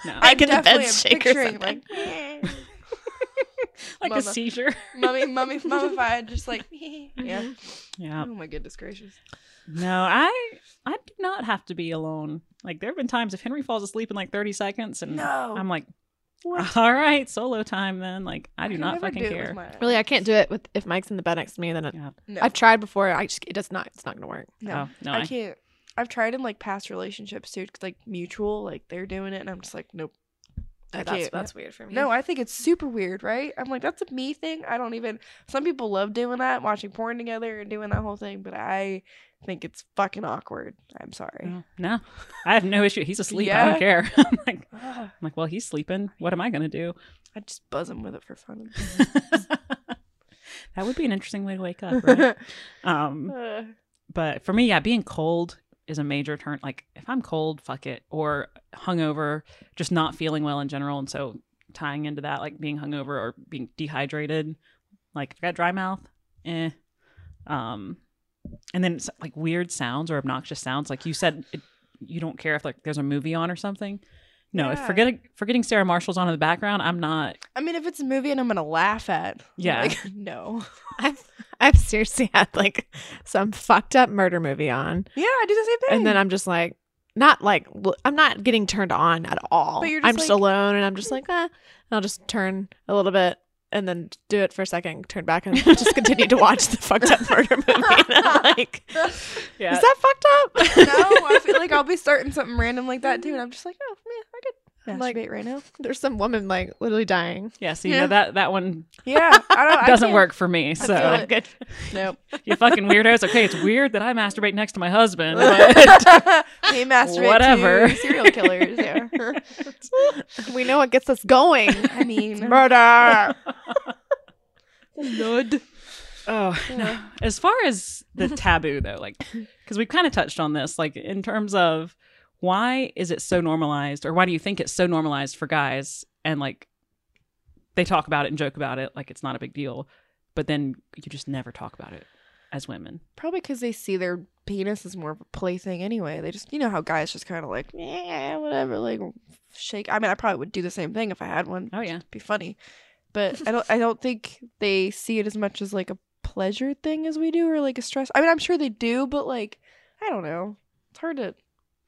No, I get the definitely bed shake or something. like like a seizure. mummy, mummy, mummified, just like yeah. Yeah. Oh my goodness gracious. No, I I do not have to be alone. Like there have been times if Henry falls asleep in like 30 seconds and No. I'm like, What? all right, solo time then. Like I do can not fucking do care. my really. I can't do it with if Mike's in the bed next to me. Then it, Yeah. No. I've tried before. I just it does not. It's not gonna work. No, Oh, no, I, I- can't. I've tried in like past relationships too, 'cause, like mutual, like they're doing it, and I'm just like, nope. That's that's weird for me. No, I think it's super weird, right? I'm like, that's a me thing. I don't even. Some people love doing that, watching porn together and doing that whole thing, but I think it's fucking awkward. I'm sorry. No, no, I have no issue. He's asleep. I don't care. I'm like, I'm like, well, he's sleeping. What am I gonna do? I just buzz him with it for fun. that would be an interesting way to wake up, right? um, Uh, but for me, yeah, being cold is a major turn. Like if I'm cold, fuck it, or hungover, just not feeling well in general, and so tying into that, like being hungover or being dehydrated, like I got dry mouth, eh. Um, and then it's like weird sounds or obnoxious sounds, like you said, it, you don't care if like there's a movie on or something. No, if Yeah. forgetting forgetting Sarah Marshall's on in the background, I'm not. I mean, if it's a movie and I'm gonna laugh at, Yeah. like, no. I've I've seriously had like some fucked up murder movie on, Yeah, I do the same thing. and then I'm just like. Not like l- I'm not getting turned on at all. But you're just I'm just like- alone, and I'm just like, ah. And I'll just turn a little bit, and then do it for a second, turn back, and just continue to watch the fucked up murder movie. Like, Yeah, is that fucked up? no, I feel like I'll be starting something random like that too, and I'm just like, oh man, I could Like- masturbate right now. There's some woman like literally dying. yeah. See, Yeah. no, that that one Yeah, I don't. I doesn't work for me. So it. good. Nope. you fucking weirdos. Okay, it's weird that I masturbate next to my husband. But they masturbate Whatever. to serial killers. Yeah. We know what gets us going. I mean, Murder. Lud. oh no. As far as the taboo though, like because we've kind of touched on this, like in terms of why is it so normalized, or why do you think it's so normalized for guys and like they talk about it and joke about it like it's not a big deal, but then you just never talk about it as women. Probably because they see their penis as more of a plaything anyway. They just, you know, how guys just kind of like, yeah, whatever, like shake. I mean, I probably would do the same thing if I had one. Oh yeah, It'd be funny, but I don't. I don't think they see it as much as like a pleasure thing as we do, or like a stress. I mean, I'm sure they do, but like, I don't know. It's hard to.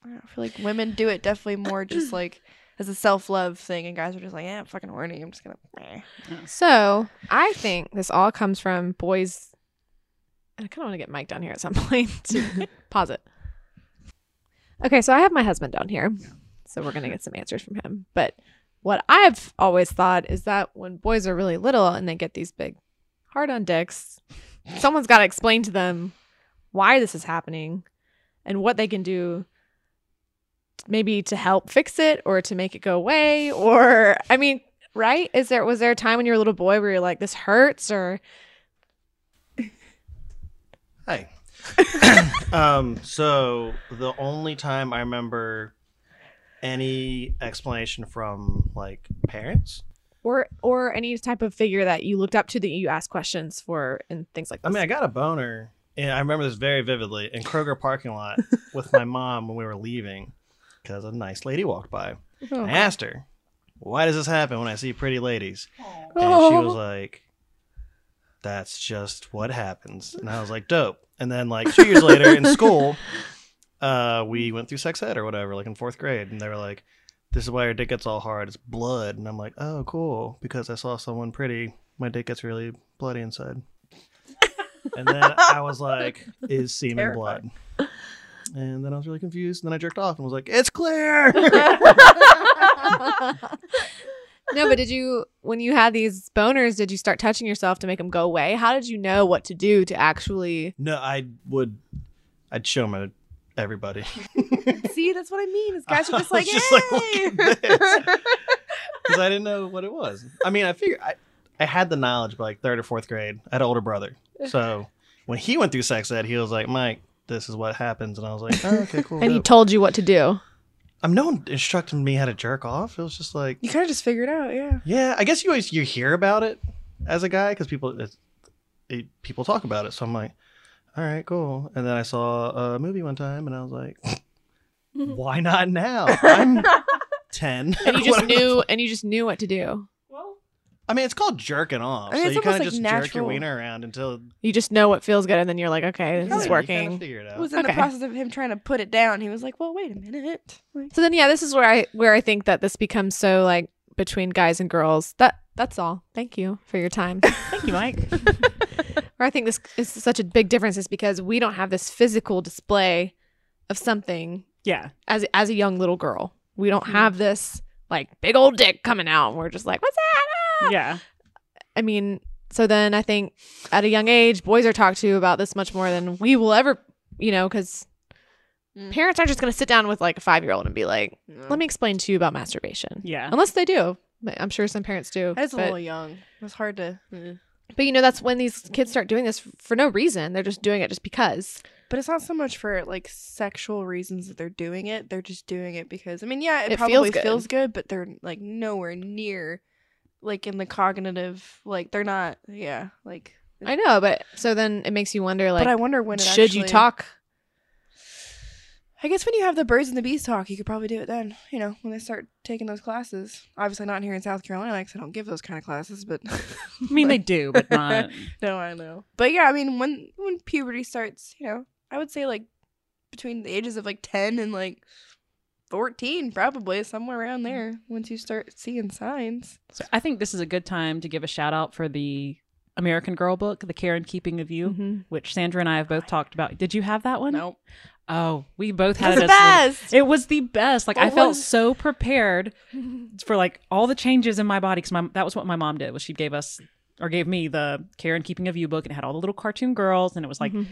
I, don't know, I feel like women do it definitely more just like as a self love thing, and guys are just like, yeah, I'm fucking horny. I'm just gonna. eh." So I think this all comes from boys. I kind of want to get Mike down here at some point to pause it. Okay, so I have my husband down here. So we're going to get some answers from him. But what I've always thought is that when boys are really little and they get these big hard on dicks, someone's got to explain to them why this is happening and what they can do maybe to help fix it or to make it go away or I mean, right? Is there was there a time when you were a little boy where you're like this hurts or Hi. um, so the only time I remember any explanation from like parents. or or any type of figure that you looked up to that you asked questions for and things like that. I mean, I got a boner, and I remember this very vividly in Kroger parking lot with my mom when we were leaving because a nice lady walked by. Oh. I asked her, "Why does this happen when I see pretty ladies?" And she Oh. was like, "That's just what happens." And I was like, "Dope." And then like two years later in school, uh, we went through sex ed or whatever, like in fourth grade, and they were like, "This is why your dick gets all hard. It's blood." And I'm like, "Oh, cool," because I saw someone pretty. My dick gets really bloody inside. and then I was like, "Is semen blood?" And then I was really confused. And then I jerked off and was like, "It's clear." no, but did you when you had these boners, did you start touching yourself to make them go away? How did you know what to do to actually? no, I would. I'd show them to everybody. See, that's what I mean. Is guys are just like, was just "Hey!" "Look at this." because I didn't know what it was. I mean, I figured I, I had the knowledge by like third or fourth grade. I had an older brother, so when he went through sex ed, he was like, "Mike, this is what happens," and I was like, oh, "Okay, cool." And he told you what to do. I'm no one instructed me how to jerk off. It was just like, you kind of just figured out, yeah. yeah, I guess you always you hear about it as a guy because people it's, it, people talk about it. So I'm like, all right, cool. And then I saw a movie one time, and I was like, why not now? I'm ten. And you just knew and you just knew what to do. I mean, it's called jerking off. I mean, so it's you kind of almost just like jerk your natural. wiener around until You just know what feels good and then you're like, okay, this Yeah, is you kinda working. figure it It out. was in Okay. the process of him trying to put it down. He was like, well, wait a minute. Like, So then yeah, this is where I where I think that this becomes so like between guys and girls. That that's all. Thank you for your time. Thank you, Mike. where I think this is such a big difference is because we don't have this physical display of something yeah. as as a young little girl. We don't Mhm. have this like big old dick coming out. And we're just like, what's that? Ah!" Yeah. I mean, so then I think at a young age, boys are talked to about this much more than we will ever, you know, because Mm. parents aren't just going to sit down with like a five year old and be like, let me explain to you about masturbation. Yeah. Unless they do. I'm sure some parents do. That's a little young. It's hard to. eh. but you know, that's when these kids start doing this for no reason. They're just doing it just because. But it's not so much for like sexual reasons that they're doing it. They're just doing it because I mean, yeah, it, It probably feels feels good. good. but they're like nowhere near like in the cognitive like they're not yeah, like I know, but so then it makes you wonder like, but I wonder when it should you talk? I guess when you have the birds and the bees talk, you could probably do it then. You know, when they start taking those classes. Obviously, not here in South Carolina because I don't give those kind of classes. But I mean, they do, but not. no, I know. But yeah, I mean, when when puberty starts, you know, I would say like between the ages of like ten and like fourteen, probably somewhere around there. Once you start seeing signs. So I think this is a good time to give a shout out for the American Girl book, The Care and Keeping of You, Mhm. which Sandra and I have both talked about. Did you have that one? Nope. Oh, we both had That's it the best. It was the best. Like I What felt was- so prepared for like all the changes in my body because my that was what my mom did was she gave us or gave me the Care and Keeping of You book and it had all the little cartoon girls and it was like Mhm.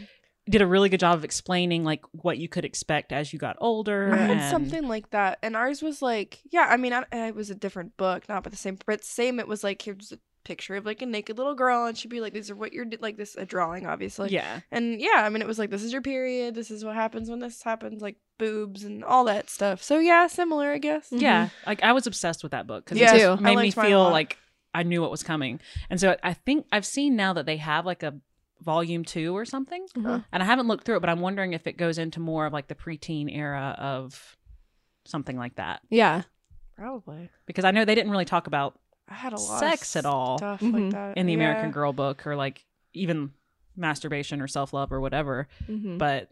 Did a really good job of explaining like what you could expect as you got older. I had and- something like that, and ours was like, yeah. I mean, I, it was a different book, not but the same, but same. It was like here's a picture of like a naked little girl, and she'd be like, "These are what you're like this a drawing, obviously." Yeah, And yeah, I mean, it was like this is your period. This is what happens when this happens, like boobs and all that stuff. So yeah, similar, I guess. yeah. Mm-hmm. Like I was obsessed with that book because Yeah, it just made me liked mine a feel like I knew what was coming. And so I think I've seen now that they have like a volume two or something. Mhm. And I haven't looked through it, but I'm wondering if it goes into more of like the preteen era of something like that. Yeah. Probably. Because I know they didn't really talk about I had a lot Sex at all stuff Mhm. like that in the Yeah. American Girl book or like even masturbation or self love or whatever, Mhm. but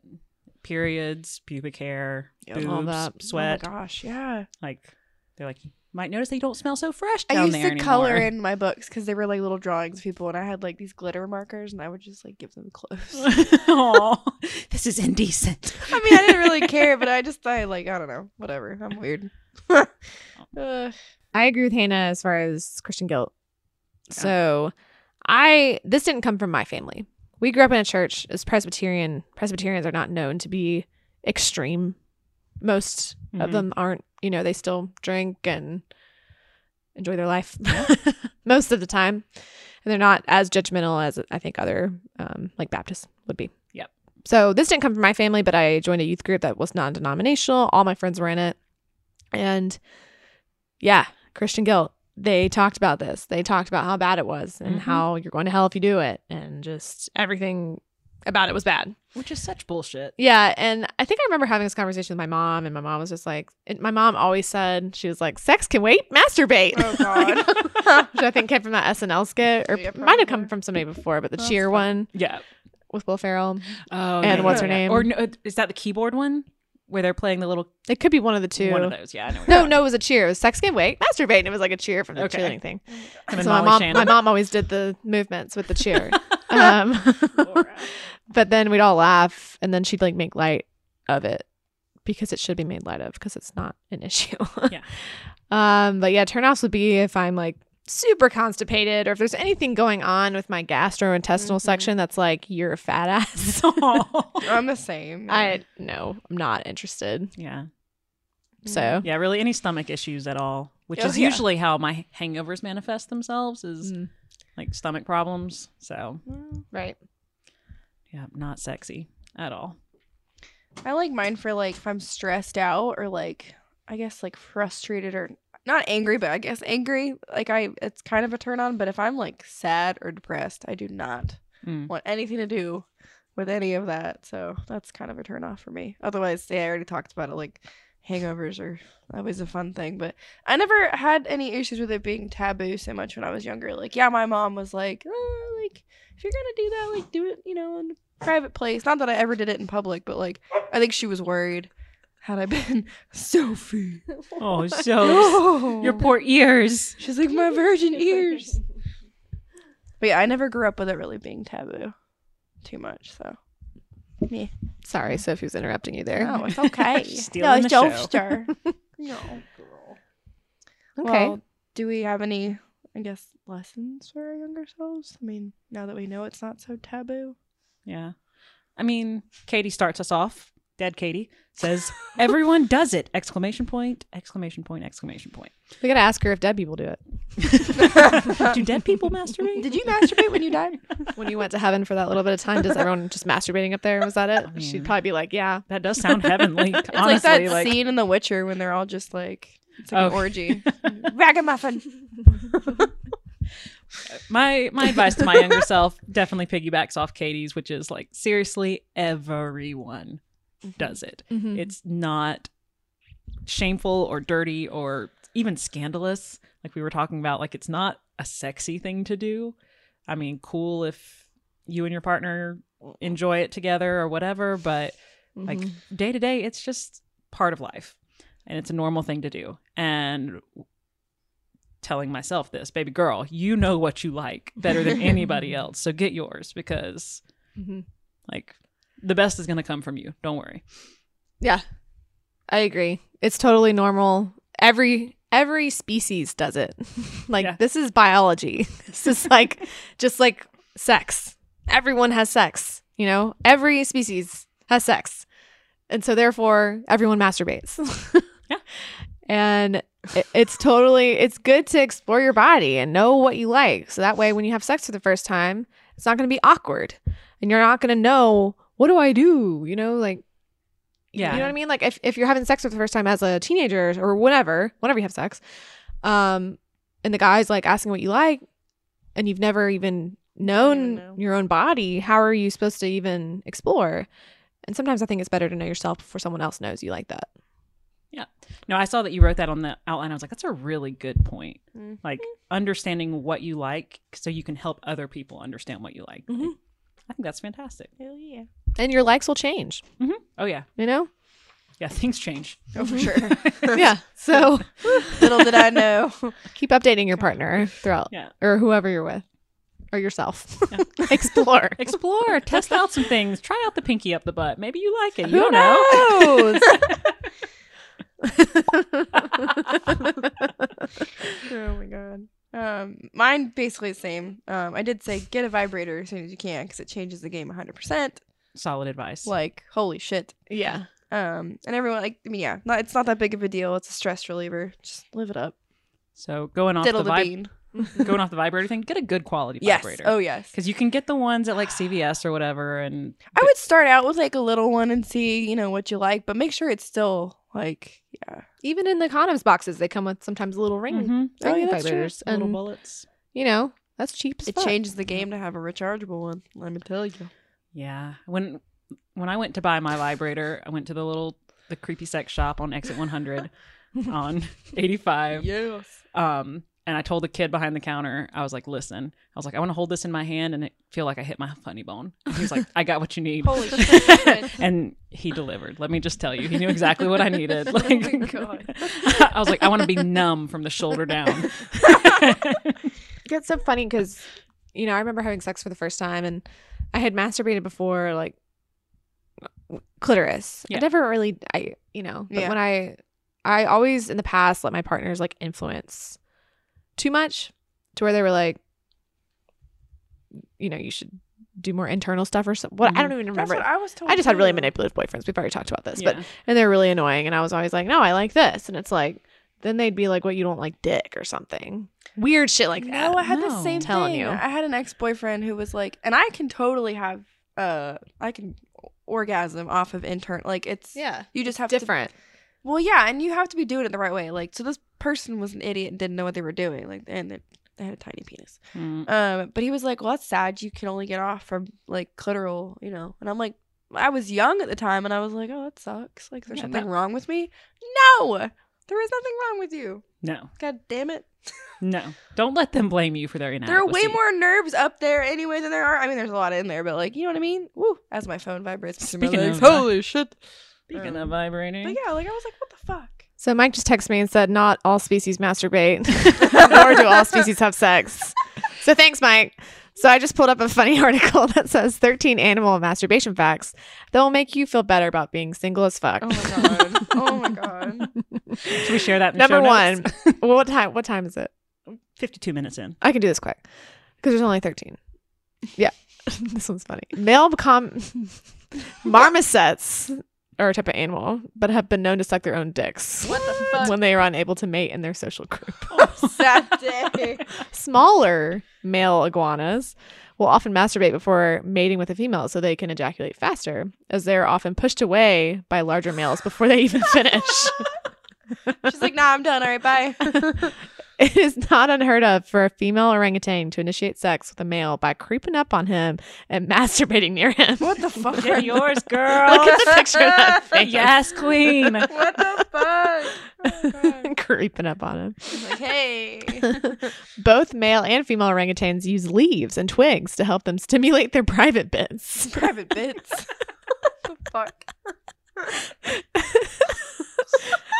periods, pubic hair, Yep. boobs, All that. sweat. Oh my gosh, yeah. Like they're like, you might notice that you don't smell so fresh down I used there to color in my books because they were like little drawings of people, and I had like these glitter markers, and I would just like give them clothes. Aw, this is indecent. I mean, I didn't really care, but I just I like I don't know, whatever. I'm weird. uh, I agree with Hannah as far as Christian guilt. So I this didn't come from my family. We grew up in a church as Presbyterian. Presbyterians are not known to be extreme. Most of Mhm. them aren't, you know, they still drink and enjoy their life most of the time. And they're not as judgmental as I think other um like Baptists would be. Yep. so this didn't come from my family, but I joined a youth group that was non denominational. All my friends were in it. And yeah, Christian guilt. They talked about this. They talked about how bad it was and Mhm. how you're going to hell if you do it and just everything about it was bad. Which is such bullshit. Yeah, and I think I remember having this conversation with my mom, and my mom was just like, it, my mom always said she was like, "Sex can wait, masturbate," Oh God. which I think came from that SNL skit, or Yeah, might have come from somebody before, but the That's cheer one Yeah. with Will Ferrell. Oh, And yeah, what's yeah, her yeah. name? Or no, uh, is that the keyboard one where they're playing the little It could be one of the two. one of those? Yeah, I know. No, no, it was a cheer. It was sex can wait, masturbate, and it was like a cheer from the Okay. cheerleading thing. And so my mom, Shannon. my mom always did the movements with the cheer. um, but then we'd all laugh, and then she'd like make light of it because it should be made light of because it's not an issue. Yeah. Um, but yeah, turnoffs would be if I'm like super constipated or if there's anything going on with my gastrointestinal Mhm. section that's like you're a fat ass. I'm the same. I no, I'm not interested. yeah. So Yeah, really any stomach issues at all, which Oh, is yeah. usually how my hangovers manifest themselves is Mm, like stomach problems. So, right. yeah, not sexy at all. I like mine for like if I'm stressed out or like I guess like frustrated or not angry, but I guess angry. Like I, it's kind of a turn on. But if I'm like sad or depressed, I do not Mm. want anything to do with any of that. So that's kind of a turn off for me. Otherwise, yeah, I already talked about it. Like hangovers are always a fun thing, but I never had any issues with it being taboo so much when I was younger. Like, yeah, my mom was like, oh, like if you're gonna do that, like do it, you know, in a private place. Not that I ever did it in public, but like I think she was worried. Had I been Sophie, Oh, so Oh. your poor ears. She's like my virgin ears. But yeah, I never grew up with it really being taboo too much. So yeah. Sorry, Sophie was interrupting you there. No, it's okay. Stealing the no, show. Jokester. no, girl. Okay. Well, do we have any, I guess, lessons for our younger selves? I mean, now that we know it's not so taboo. Yeah. I mean, Katie starts us off. Dead Katie says, "Everyone does it!" Exclamation point! Exclamation point! Exclamation point! we gotta ask her if dead people do it. Do dead people masturbate? Did you masturbate when you died? When you went to heaven for that little bit of time, does everyone just masturbating up there? Was that it? I She'd probably be like, "Yeah." That does sound heavenly. It's honestly, like that like scene in The Witcher when they're all just like, it's like an Oh. orgy. Ragamuffin. my my advice to my younger self definitely piggybacks off Katie's, which is like seriously, everyone does it. Mhm. It's not shameful or dirty or even scandalous. Like we were talking about, like it's not a sexy thing to do. I mean, cool if you and your partner enjoy it together or whatever, but like Mhm. day to day, it's just part of life and it's a normal thing to do. And telling myself this, baby girl, you know what you like better than anybody else. So get yours because Mhm. like the best is going to come from you. Don't worry. Yeah, I agree. It's totally normal. Every every species does it. like Yeah. this is biology. this is like just like sex. Everyone has sex. You know, every species has sex, and so therefore everyone masturbates. Yeah. And it, it's totally it's good to explore your body and know what you like. So that way, when you have sex for the first time, it's not going to be awkward, and you're not going to know what do I do. You know, like Yeah. you know what I mean? Like if, if you're having sex for the first time as a teenager or whatever, whenever you have sex, um, and the guy's like asking what you like, and you've never even known know. your own body, how are you supposed to even explore? And sometimes I think it's better to know yourself before someone else knows you like that. Yeah. No, I saw that you wrote that on the outline. I was like, that's a really good point. Mhm. Like understanding what you like so you can help other people understand what you like. Mhm. I think that's fantastic. Hell yeah. And your likes will change, mm-hmm. Oh, yeah. you know? Yeah, things change. Oh, for sure. yeah. So Little did I know. keep updating your partner throughout Yeah. or whoever you're with or yourself. Explore. Explore, test out some things, try out the pinky up the butt. Maybe you like it. You Who don't know. knows? oh my god. Um, mine basically the same. Um, I did say get a vibrator as soon as you can because it changes the game 100%. Solid advice. Like, holy shit. yeah. Um, and everyone like, I mean, yeah, not, it's not that big of a deal. It's a stress reliever. Just live it up. So going off Diddle the the vib- bean. going off the vibrator thing, get a good quality Yes. vibrator. Oh yes. Because you can get the ones at like CVS or whatever, and I would start out with like a little one and see, you know, what you like, but make sure it's still like, yeah. Even in the condoms boxes, they come with sometimes little ring, Mhm. Oh, ring yeah, that's true. vibrators, little bullets. you know that's cheap as It fuck. changes the game to have a rechargeable one. Let me tell you. Yeah. When when I went to buy my vibrator, I went to the little the creepy sex shop on exit 100 on 85. Yes. Um, and I told the kid behind the counter, I was like, "Listen, I was like, I want to hold this in my hand and it feel like I hit my funny bone." And he like, "I got what you need." Holy shit. and he delivered. Let me just tell you, he knew exactly what I needed. Oh Like, my God. I was like, I want to be numb from the shoulder down. It's so funny because, you know, I remember having sex for the first time and I had masturbated before, like clitoris. Yeah. I never really, I, you know, but Yeah. when I, I always in the past let my partners like influence too much to where they were like, you know, you should do more internal stuff or something. What I don't even That's remember. what I was told. I just had really manipulative boyfriends. We've already talked about this, Yeah. but and they're really annoying. And I was always like, no, I like this, and it's like, then they'd be like, what you don't like, dick or something, weird shit like that. No, I had No. the same Telling thing. you. I had an ex boyfriend who was like, and I can totally have, uh, I can orgasm off of intern. Like it's, yeah, you just have to different. Well, yeah, and you have to be doing it the right way. Like, so this person was an idiot and didn't know what they were doing. Like, and they, they had a tiny penis. Mm. Um, but he was like, "Well, that's sad. You can only get off from like clitoral, you know." And I'm like, I was young at the time, and I was like, "Oh, that sucks. Like, is there Yeah, something no. wrong with me?" No, there is nothing wrong with you. No, God damn it. no. Don't let them blame you for their There are way more nerves up there anyway than there are. I mean, there's a lot in there, but like, you know what I mean? Woo! As my phone vibrates Speaking of Holy shit! Speaking Um, of vibrating, But yeah, like I was like, what the fuck? So Mike just texted me and said, not all species masturbate, nor do all species have sex. So thanks, Mike. So I just pulled up a funny article that says 13 animal masturbation facts that will make you feel better about being single as fuck. Oh my god! oh my god! should we share that? In Number show one. notes? what time? What time is it? Fifty-two minutes in. I can do this quick because there's only 13. Yeah, this one's funny. Male com- marmosets are a type of animal, but have been known to suck their own dicks What the fuck? when they are unable to mate in their social group. Oh, sad day. Smaller male iguanas will often masturbate before mating with a female so they can ejaculate faster, as they are often pushed away by larger males before they even finish. She's like, nah, I'm done. All right, bye. It is not unheard of for a female orangutan to initiate sex with a male by creeping up on him and masturbating near him. what the fuck? Get yours, girl. Look at the picture of that face. yes, queen. What the fuck? Oh, creeping up on him. Like, hey. Both male and female orangutans use leaves and twigs to help them stimulate their private bits. Private bits. what the fuck?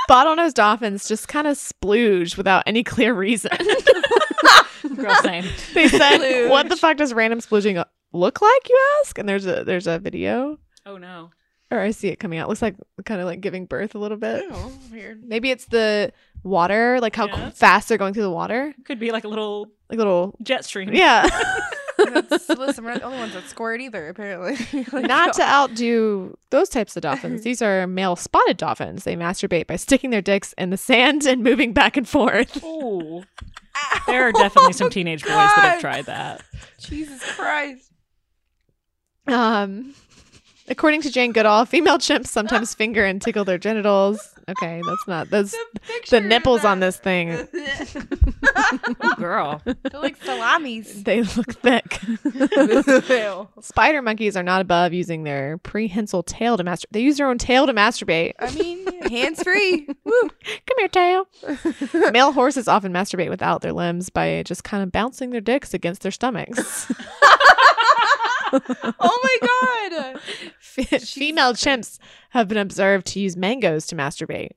Bottlenose dolphins just kind of splooge without any clear reason. Girl, same. they said, Splooge. "What the fuck does random splooging look like?" You ask, and there's a there's a video, Oh no. or I see it coming out. Looks like kind of like giving birth a little bit. Oh, weird. Maybe it's the water, like how Yeah. fast they're going through the water, Could be like a little like little jet stream. yeah. That's, listen, we're not the only ones that squirt either, apparently. Like, Not to outdo those types of dolphins. These are male spotted dolphins. They masturbate by sticking their dicks in the sand and moving back and forth. Ooh. There are definitely some teenage boys that have tried that. Jesus Christ. Um, according to Jane Goodall, female chimps sometimes finger and tickle their genitals. Okay, that's not that's The, the of nipples on this thing. Oh, girl. They're like salamis. They look thick. Spider monkeys are not above using their prehensile tail to masturbate. They use their own tail to masturbate. I mean, hands free. Woo. Come here, tail. Male horses often masturbate without their limbs by just kind of bouncing their dicks against their stomachs. oh my god. F- Female chimps have been observed to use mangoes to masturbate.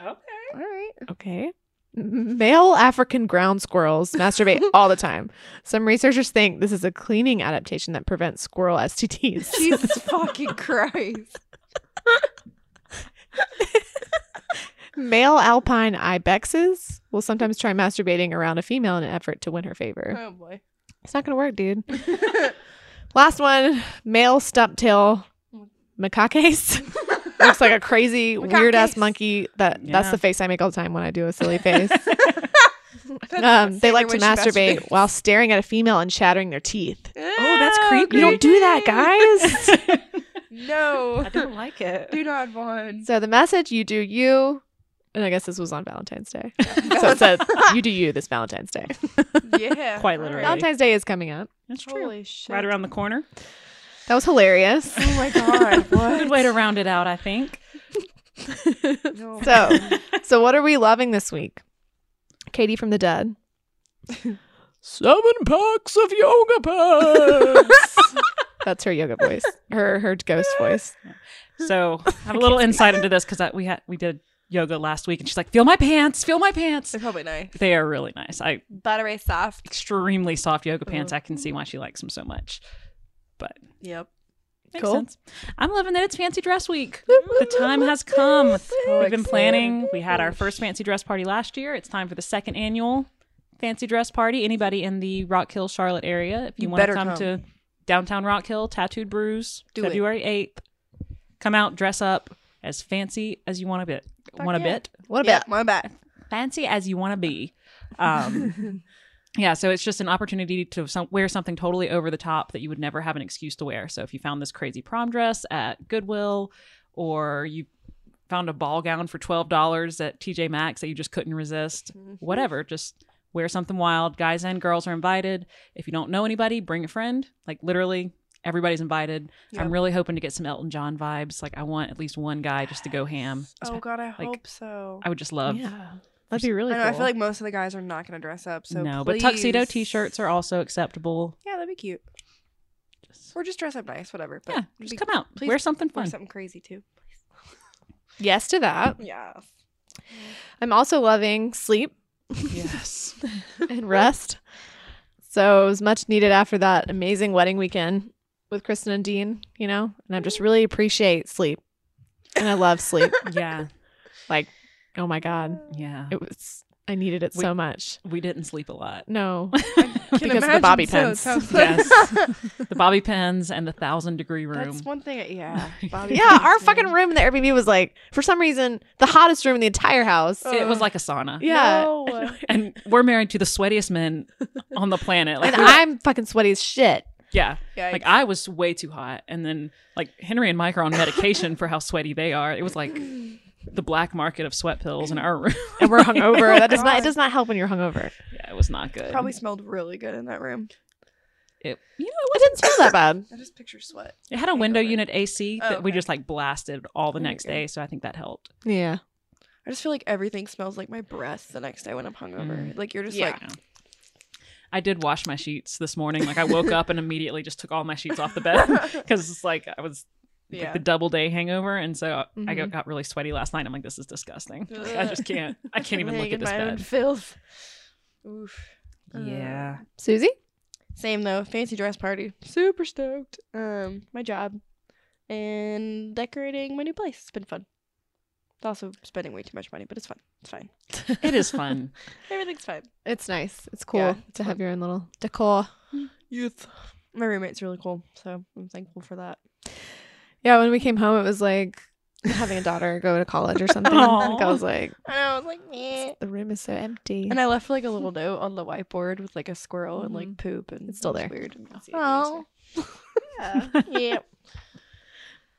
Okay. All right. Okay. Male African ground squirrels masturbate all the time. Some researchers think this is a cleaning adaptation that prevents squirrel STDs. Jesus fucking Christ. Male alpine ibexes will sometimes try masturbating around a female in an effort to win her favor. Oh boy. It's not going to work, dude. Last one male stump tail macaques. Looks like a crazy, weird ass monkey. That That's the face I make all the time when I do a silly face. Um, they like to When masturbate masturbates. while staring at a female and chattering their teeth. Oh, that's creepy. You don't do that, guys. No. I don't like it. Do not, Vaughn. so the message you do you, and I guess this was on Valentine's Day. so it said you do you this Valentine's Day. yeah. Quite literally. Valentine's Day is coming up. That's true. Holy shit. Right around the corner. That was hilarious. Oh my god. What? Good way to round it out, I think. No. So, so what are we loving this week? Katie from the dead. Seven packs of yoga pants. That's her yoga voice. Her her ghost voice. So I have a little insight into this because we had we did yoga last week, and she's like, "Feel my pants, feel my pants." They're probably nice. They are really nice. I Buttery soft. extremely soft yoga mm-hmm. pants. I can see why she likes them so much. But Yep. makes Cool. sense. I'm loving that it's fancy dress week. The time has come. We've been planning. We had our first fancy dress party last year. It's time for the second annual fancy dress party. Anybody in the Rock Hill, Charlotte area, if you You want to come, come. to downtown Rock Hill, Tattooed Brews, Do it. February 8th, come out, dress up as fancy as you want to bit. Fuck Want a yeah. bit? What Yeah, about my bad. Fancy as you want to be. Um, yeah, so it's just an opportunity to some, wear something totally over the top that you would never have an excuse to wear. So if you found this crazy prom dress at Goodwill, or you found a ball gown for twelve dollars at TJ Maxx that you just couldn't resist, whatever, just wear something wild. Guys and girls are invited. If you don't know anybody, bring a friend. Like literally. Everybody's invited. I'm really hoping to get some Elton John vibes. Like I want at least one guy just to go ham. Oh god, I like, hope so. I would just love yeah, that'd be really I know. cool. I feel like most of the guys are not going to dress up. So no, but tuxedo t-shirts are also acceptable. Yeah, that'd be cute. Or just dress up nice, whatever. But yeah, be- just come out, please wear something Or fun. something crazy too. yes to that. Yes. I'm also loving sleep Yes, and rest. So it was much needed after that amazing wedding weekend with Kristen and Dean, you know, and I just mm-hmm. really appreciate sleep. And I love sleep. yeah, like, oh my God. yeah. It was, I needed it We- so much. We didn't sleep a lot. No, because of the bobby so, pins. sounds- Yes, the bobby pins and the thousand degree room. That's one thing. Yeah. Bobby yeah, pins, our fucking room in the Airbnb was like, for some reason, the hottest room in the entire house. it was like a sauna. yeah. No. And we're married to the sweatiest men on the planet. Like, And we were- I'm fucking sweaty as shit. Yeah, Yikes. like I was way too hot, and then like Henry and Mike are on medication for how sweaty they are. It was like the black market of sweat pills in our room. And we're hungover. that does not, it does not help when you're hungover. yeah, it was not good. Probably smelled really good in that room. it, you know, It didn't smell that bad. I just picture sweat. It had a window Hangover. unit AC Oh, that we just like blasted all the There next day, so I think that helped. Yeah. I just feel like everything smells like my breath the next day when I'm hungover. Mm. Like you're just Yeah. like, Yeah. I did wash my sheets this morning. Like I woke up and immediately just took all my sheets off the bed because it's like I was like the double day hangover, and so I got, got really sweaty last night. I'm like, this is disgusting. Like, I just can't. I can't even look at this my own bed. filth. Oof. Yeah. Susie? Same though. Fancy dress party. Super stoked. Um, my job and decorating my new place. It's been fun. It's also spending way too much money, but it's fun. It's fine. It is fun. Everything's fine. It's nice. It's cool Yeah, to it's have fun. your own little decor. Youth. My roommate's really cool, so I'm thankful for that. Yeah, when we came home, it was like having a daughter go to college or something. like I was like, I know. I was like, meh. the room is so empty. And I left like a little note on the whiteboard with like a squirrel and like mm-hmm. poop, and It's still it there. Weird. and messy. Oh. yeah. yeah.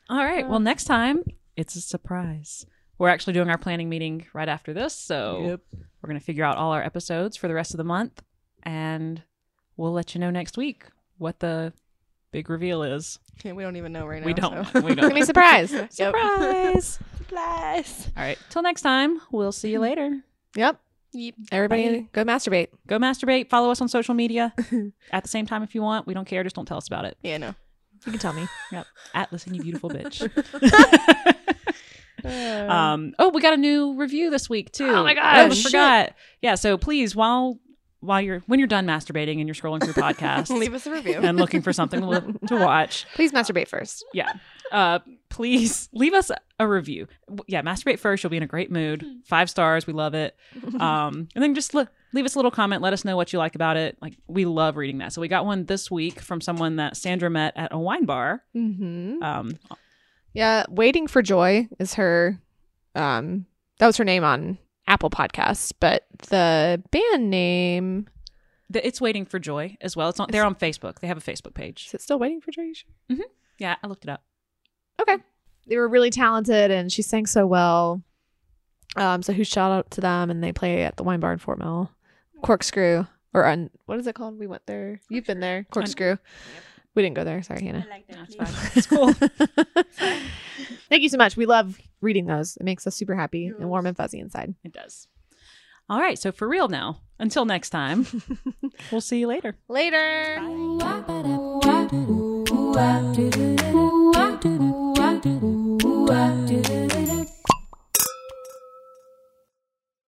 All right. Well, uh. next time it's a surprise. We're actually doing our planning meeting right after this, so we're gonna figure out all our episodes for the rest of the month, and we'll let you know next week what the big reveal is. Okay, we don't even know right now. We don't. so. We don't. be a surprise. Yep. Surprise! Surprise. All right. Till next time. We'll see you later. yep. Yep. Everybody Bye. go masturbate. Go masturbate. Follow us on social media at the same time if you want. We don't care. Just don't tell us about it. Yeah, no. You can tell me. Yep. At listen, you beautiful bitch. Uh, um. Oh, we got a new review this week too. Oh my god, I forgot. Yeah. So please, while while you're when you're done masturbating and you're scrolling through podcasts leave us a review. and looking for something to, watch, Please masturbate first. yeah. Uh, please leave us a review. Yeah, masturbate first. You'll be in a great mood. Five stars. We love it. Um, and then just leave us a little comment. Let us know what you like about it. Like we love reading that. So we got one this week from someone that Sandra met at a wine bar. Mm-hmm. Um, Yeah, waiting for joy is her. Um, that was her name on Apple Podcasts, but the band name The, it's waiting for joy as well. It's on. They're on Facebook. They have a Facebook page. is it still waiting for Joy? Sure? Yeah, I looked it up. Okay. They were really talented and she sang so well. Um, so huge shout out to them and they play at the wine bar in Fort Mill. Corkscrew. Or un, what is it called? We went there. You've been there. Corkscrew. We didn't go there. Sorry, Hannah. I like That's fine. It's cool. Thank you so much. We love reading those. It makes us super happy and warm and fuzzy inside. It does. All right. So for real now. Until next time, we'll see you later. Later. Ooh, ah,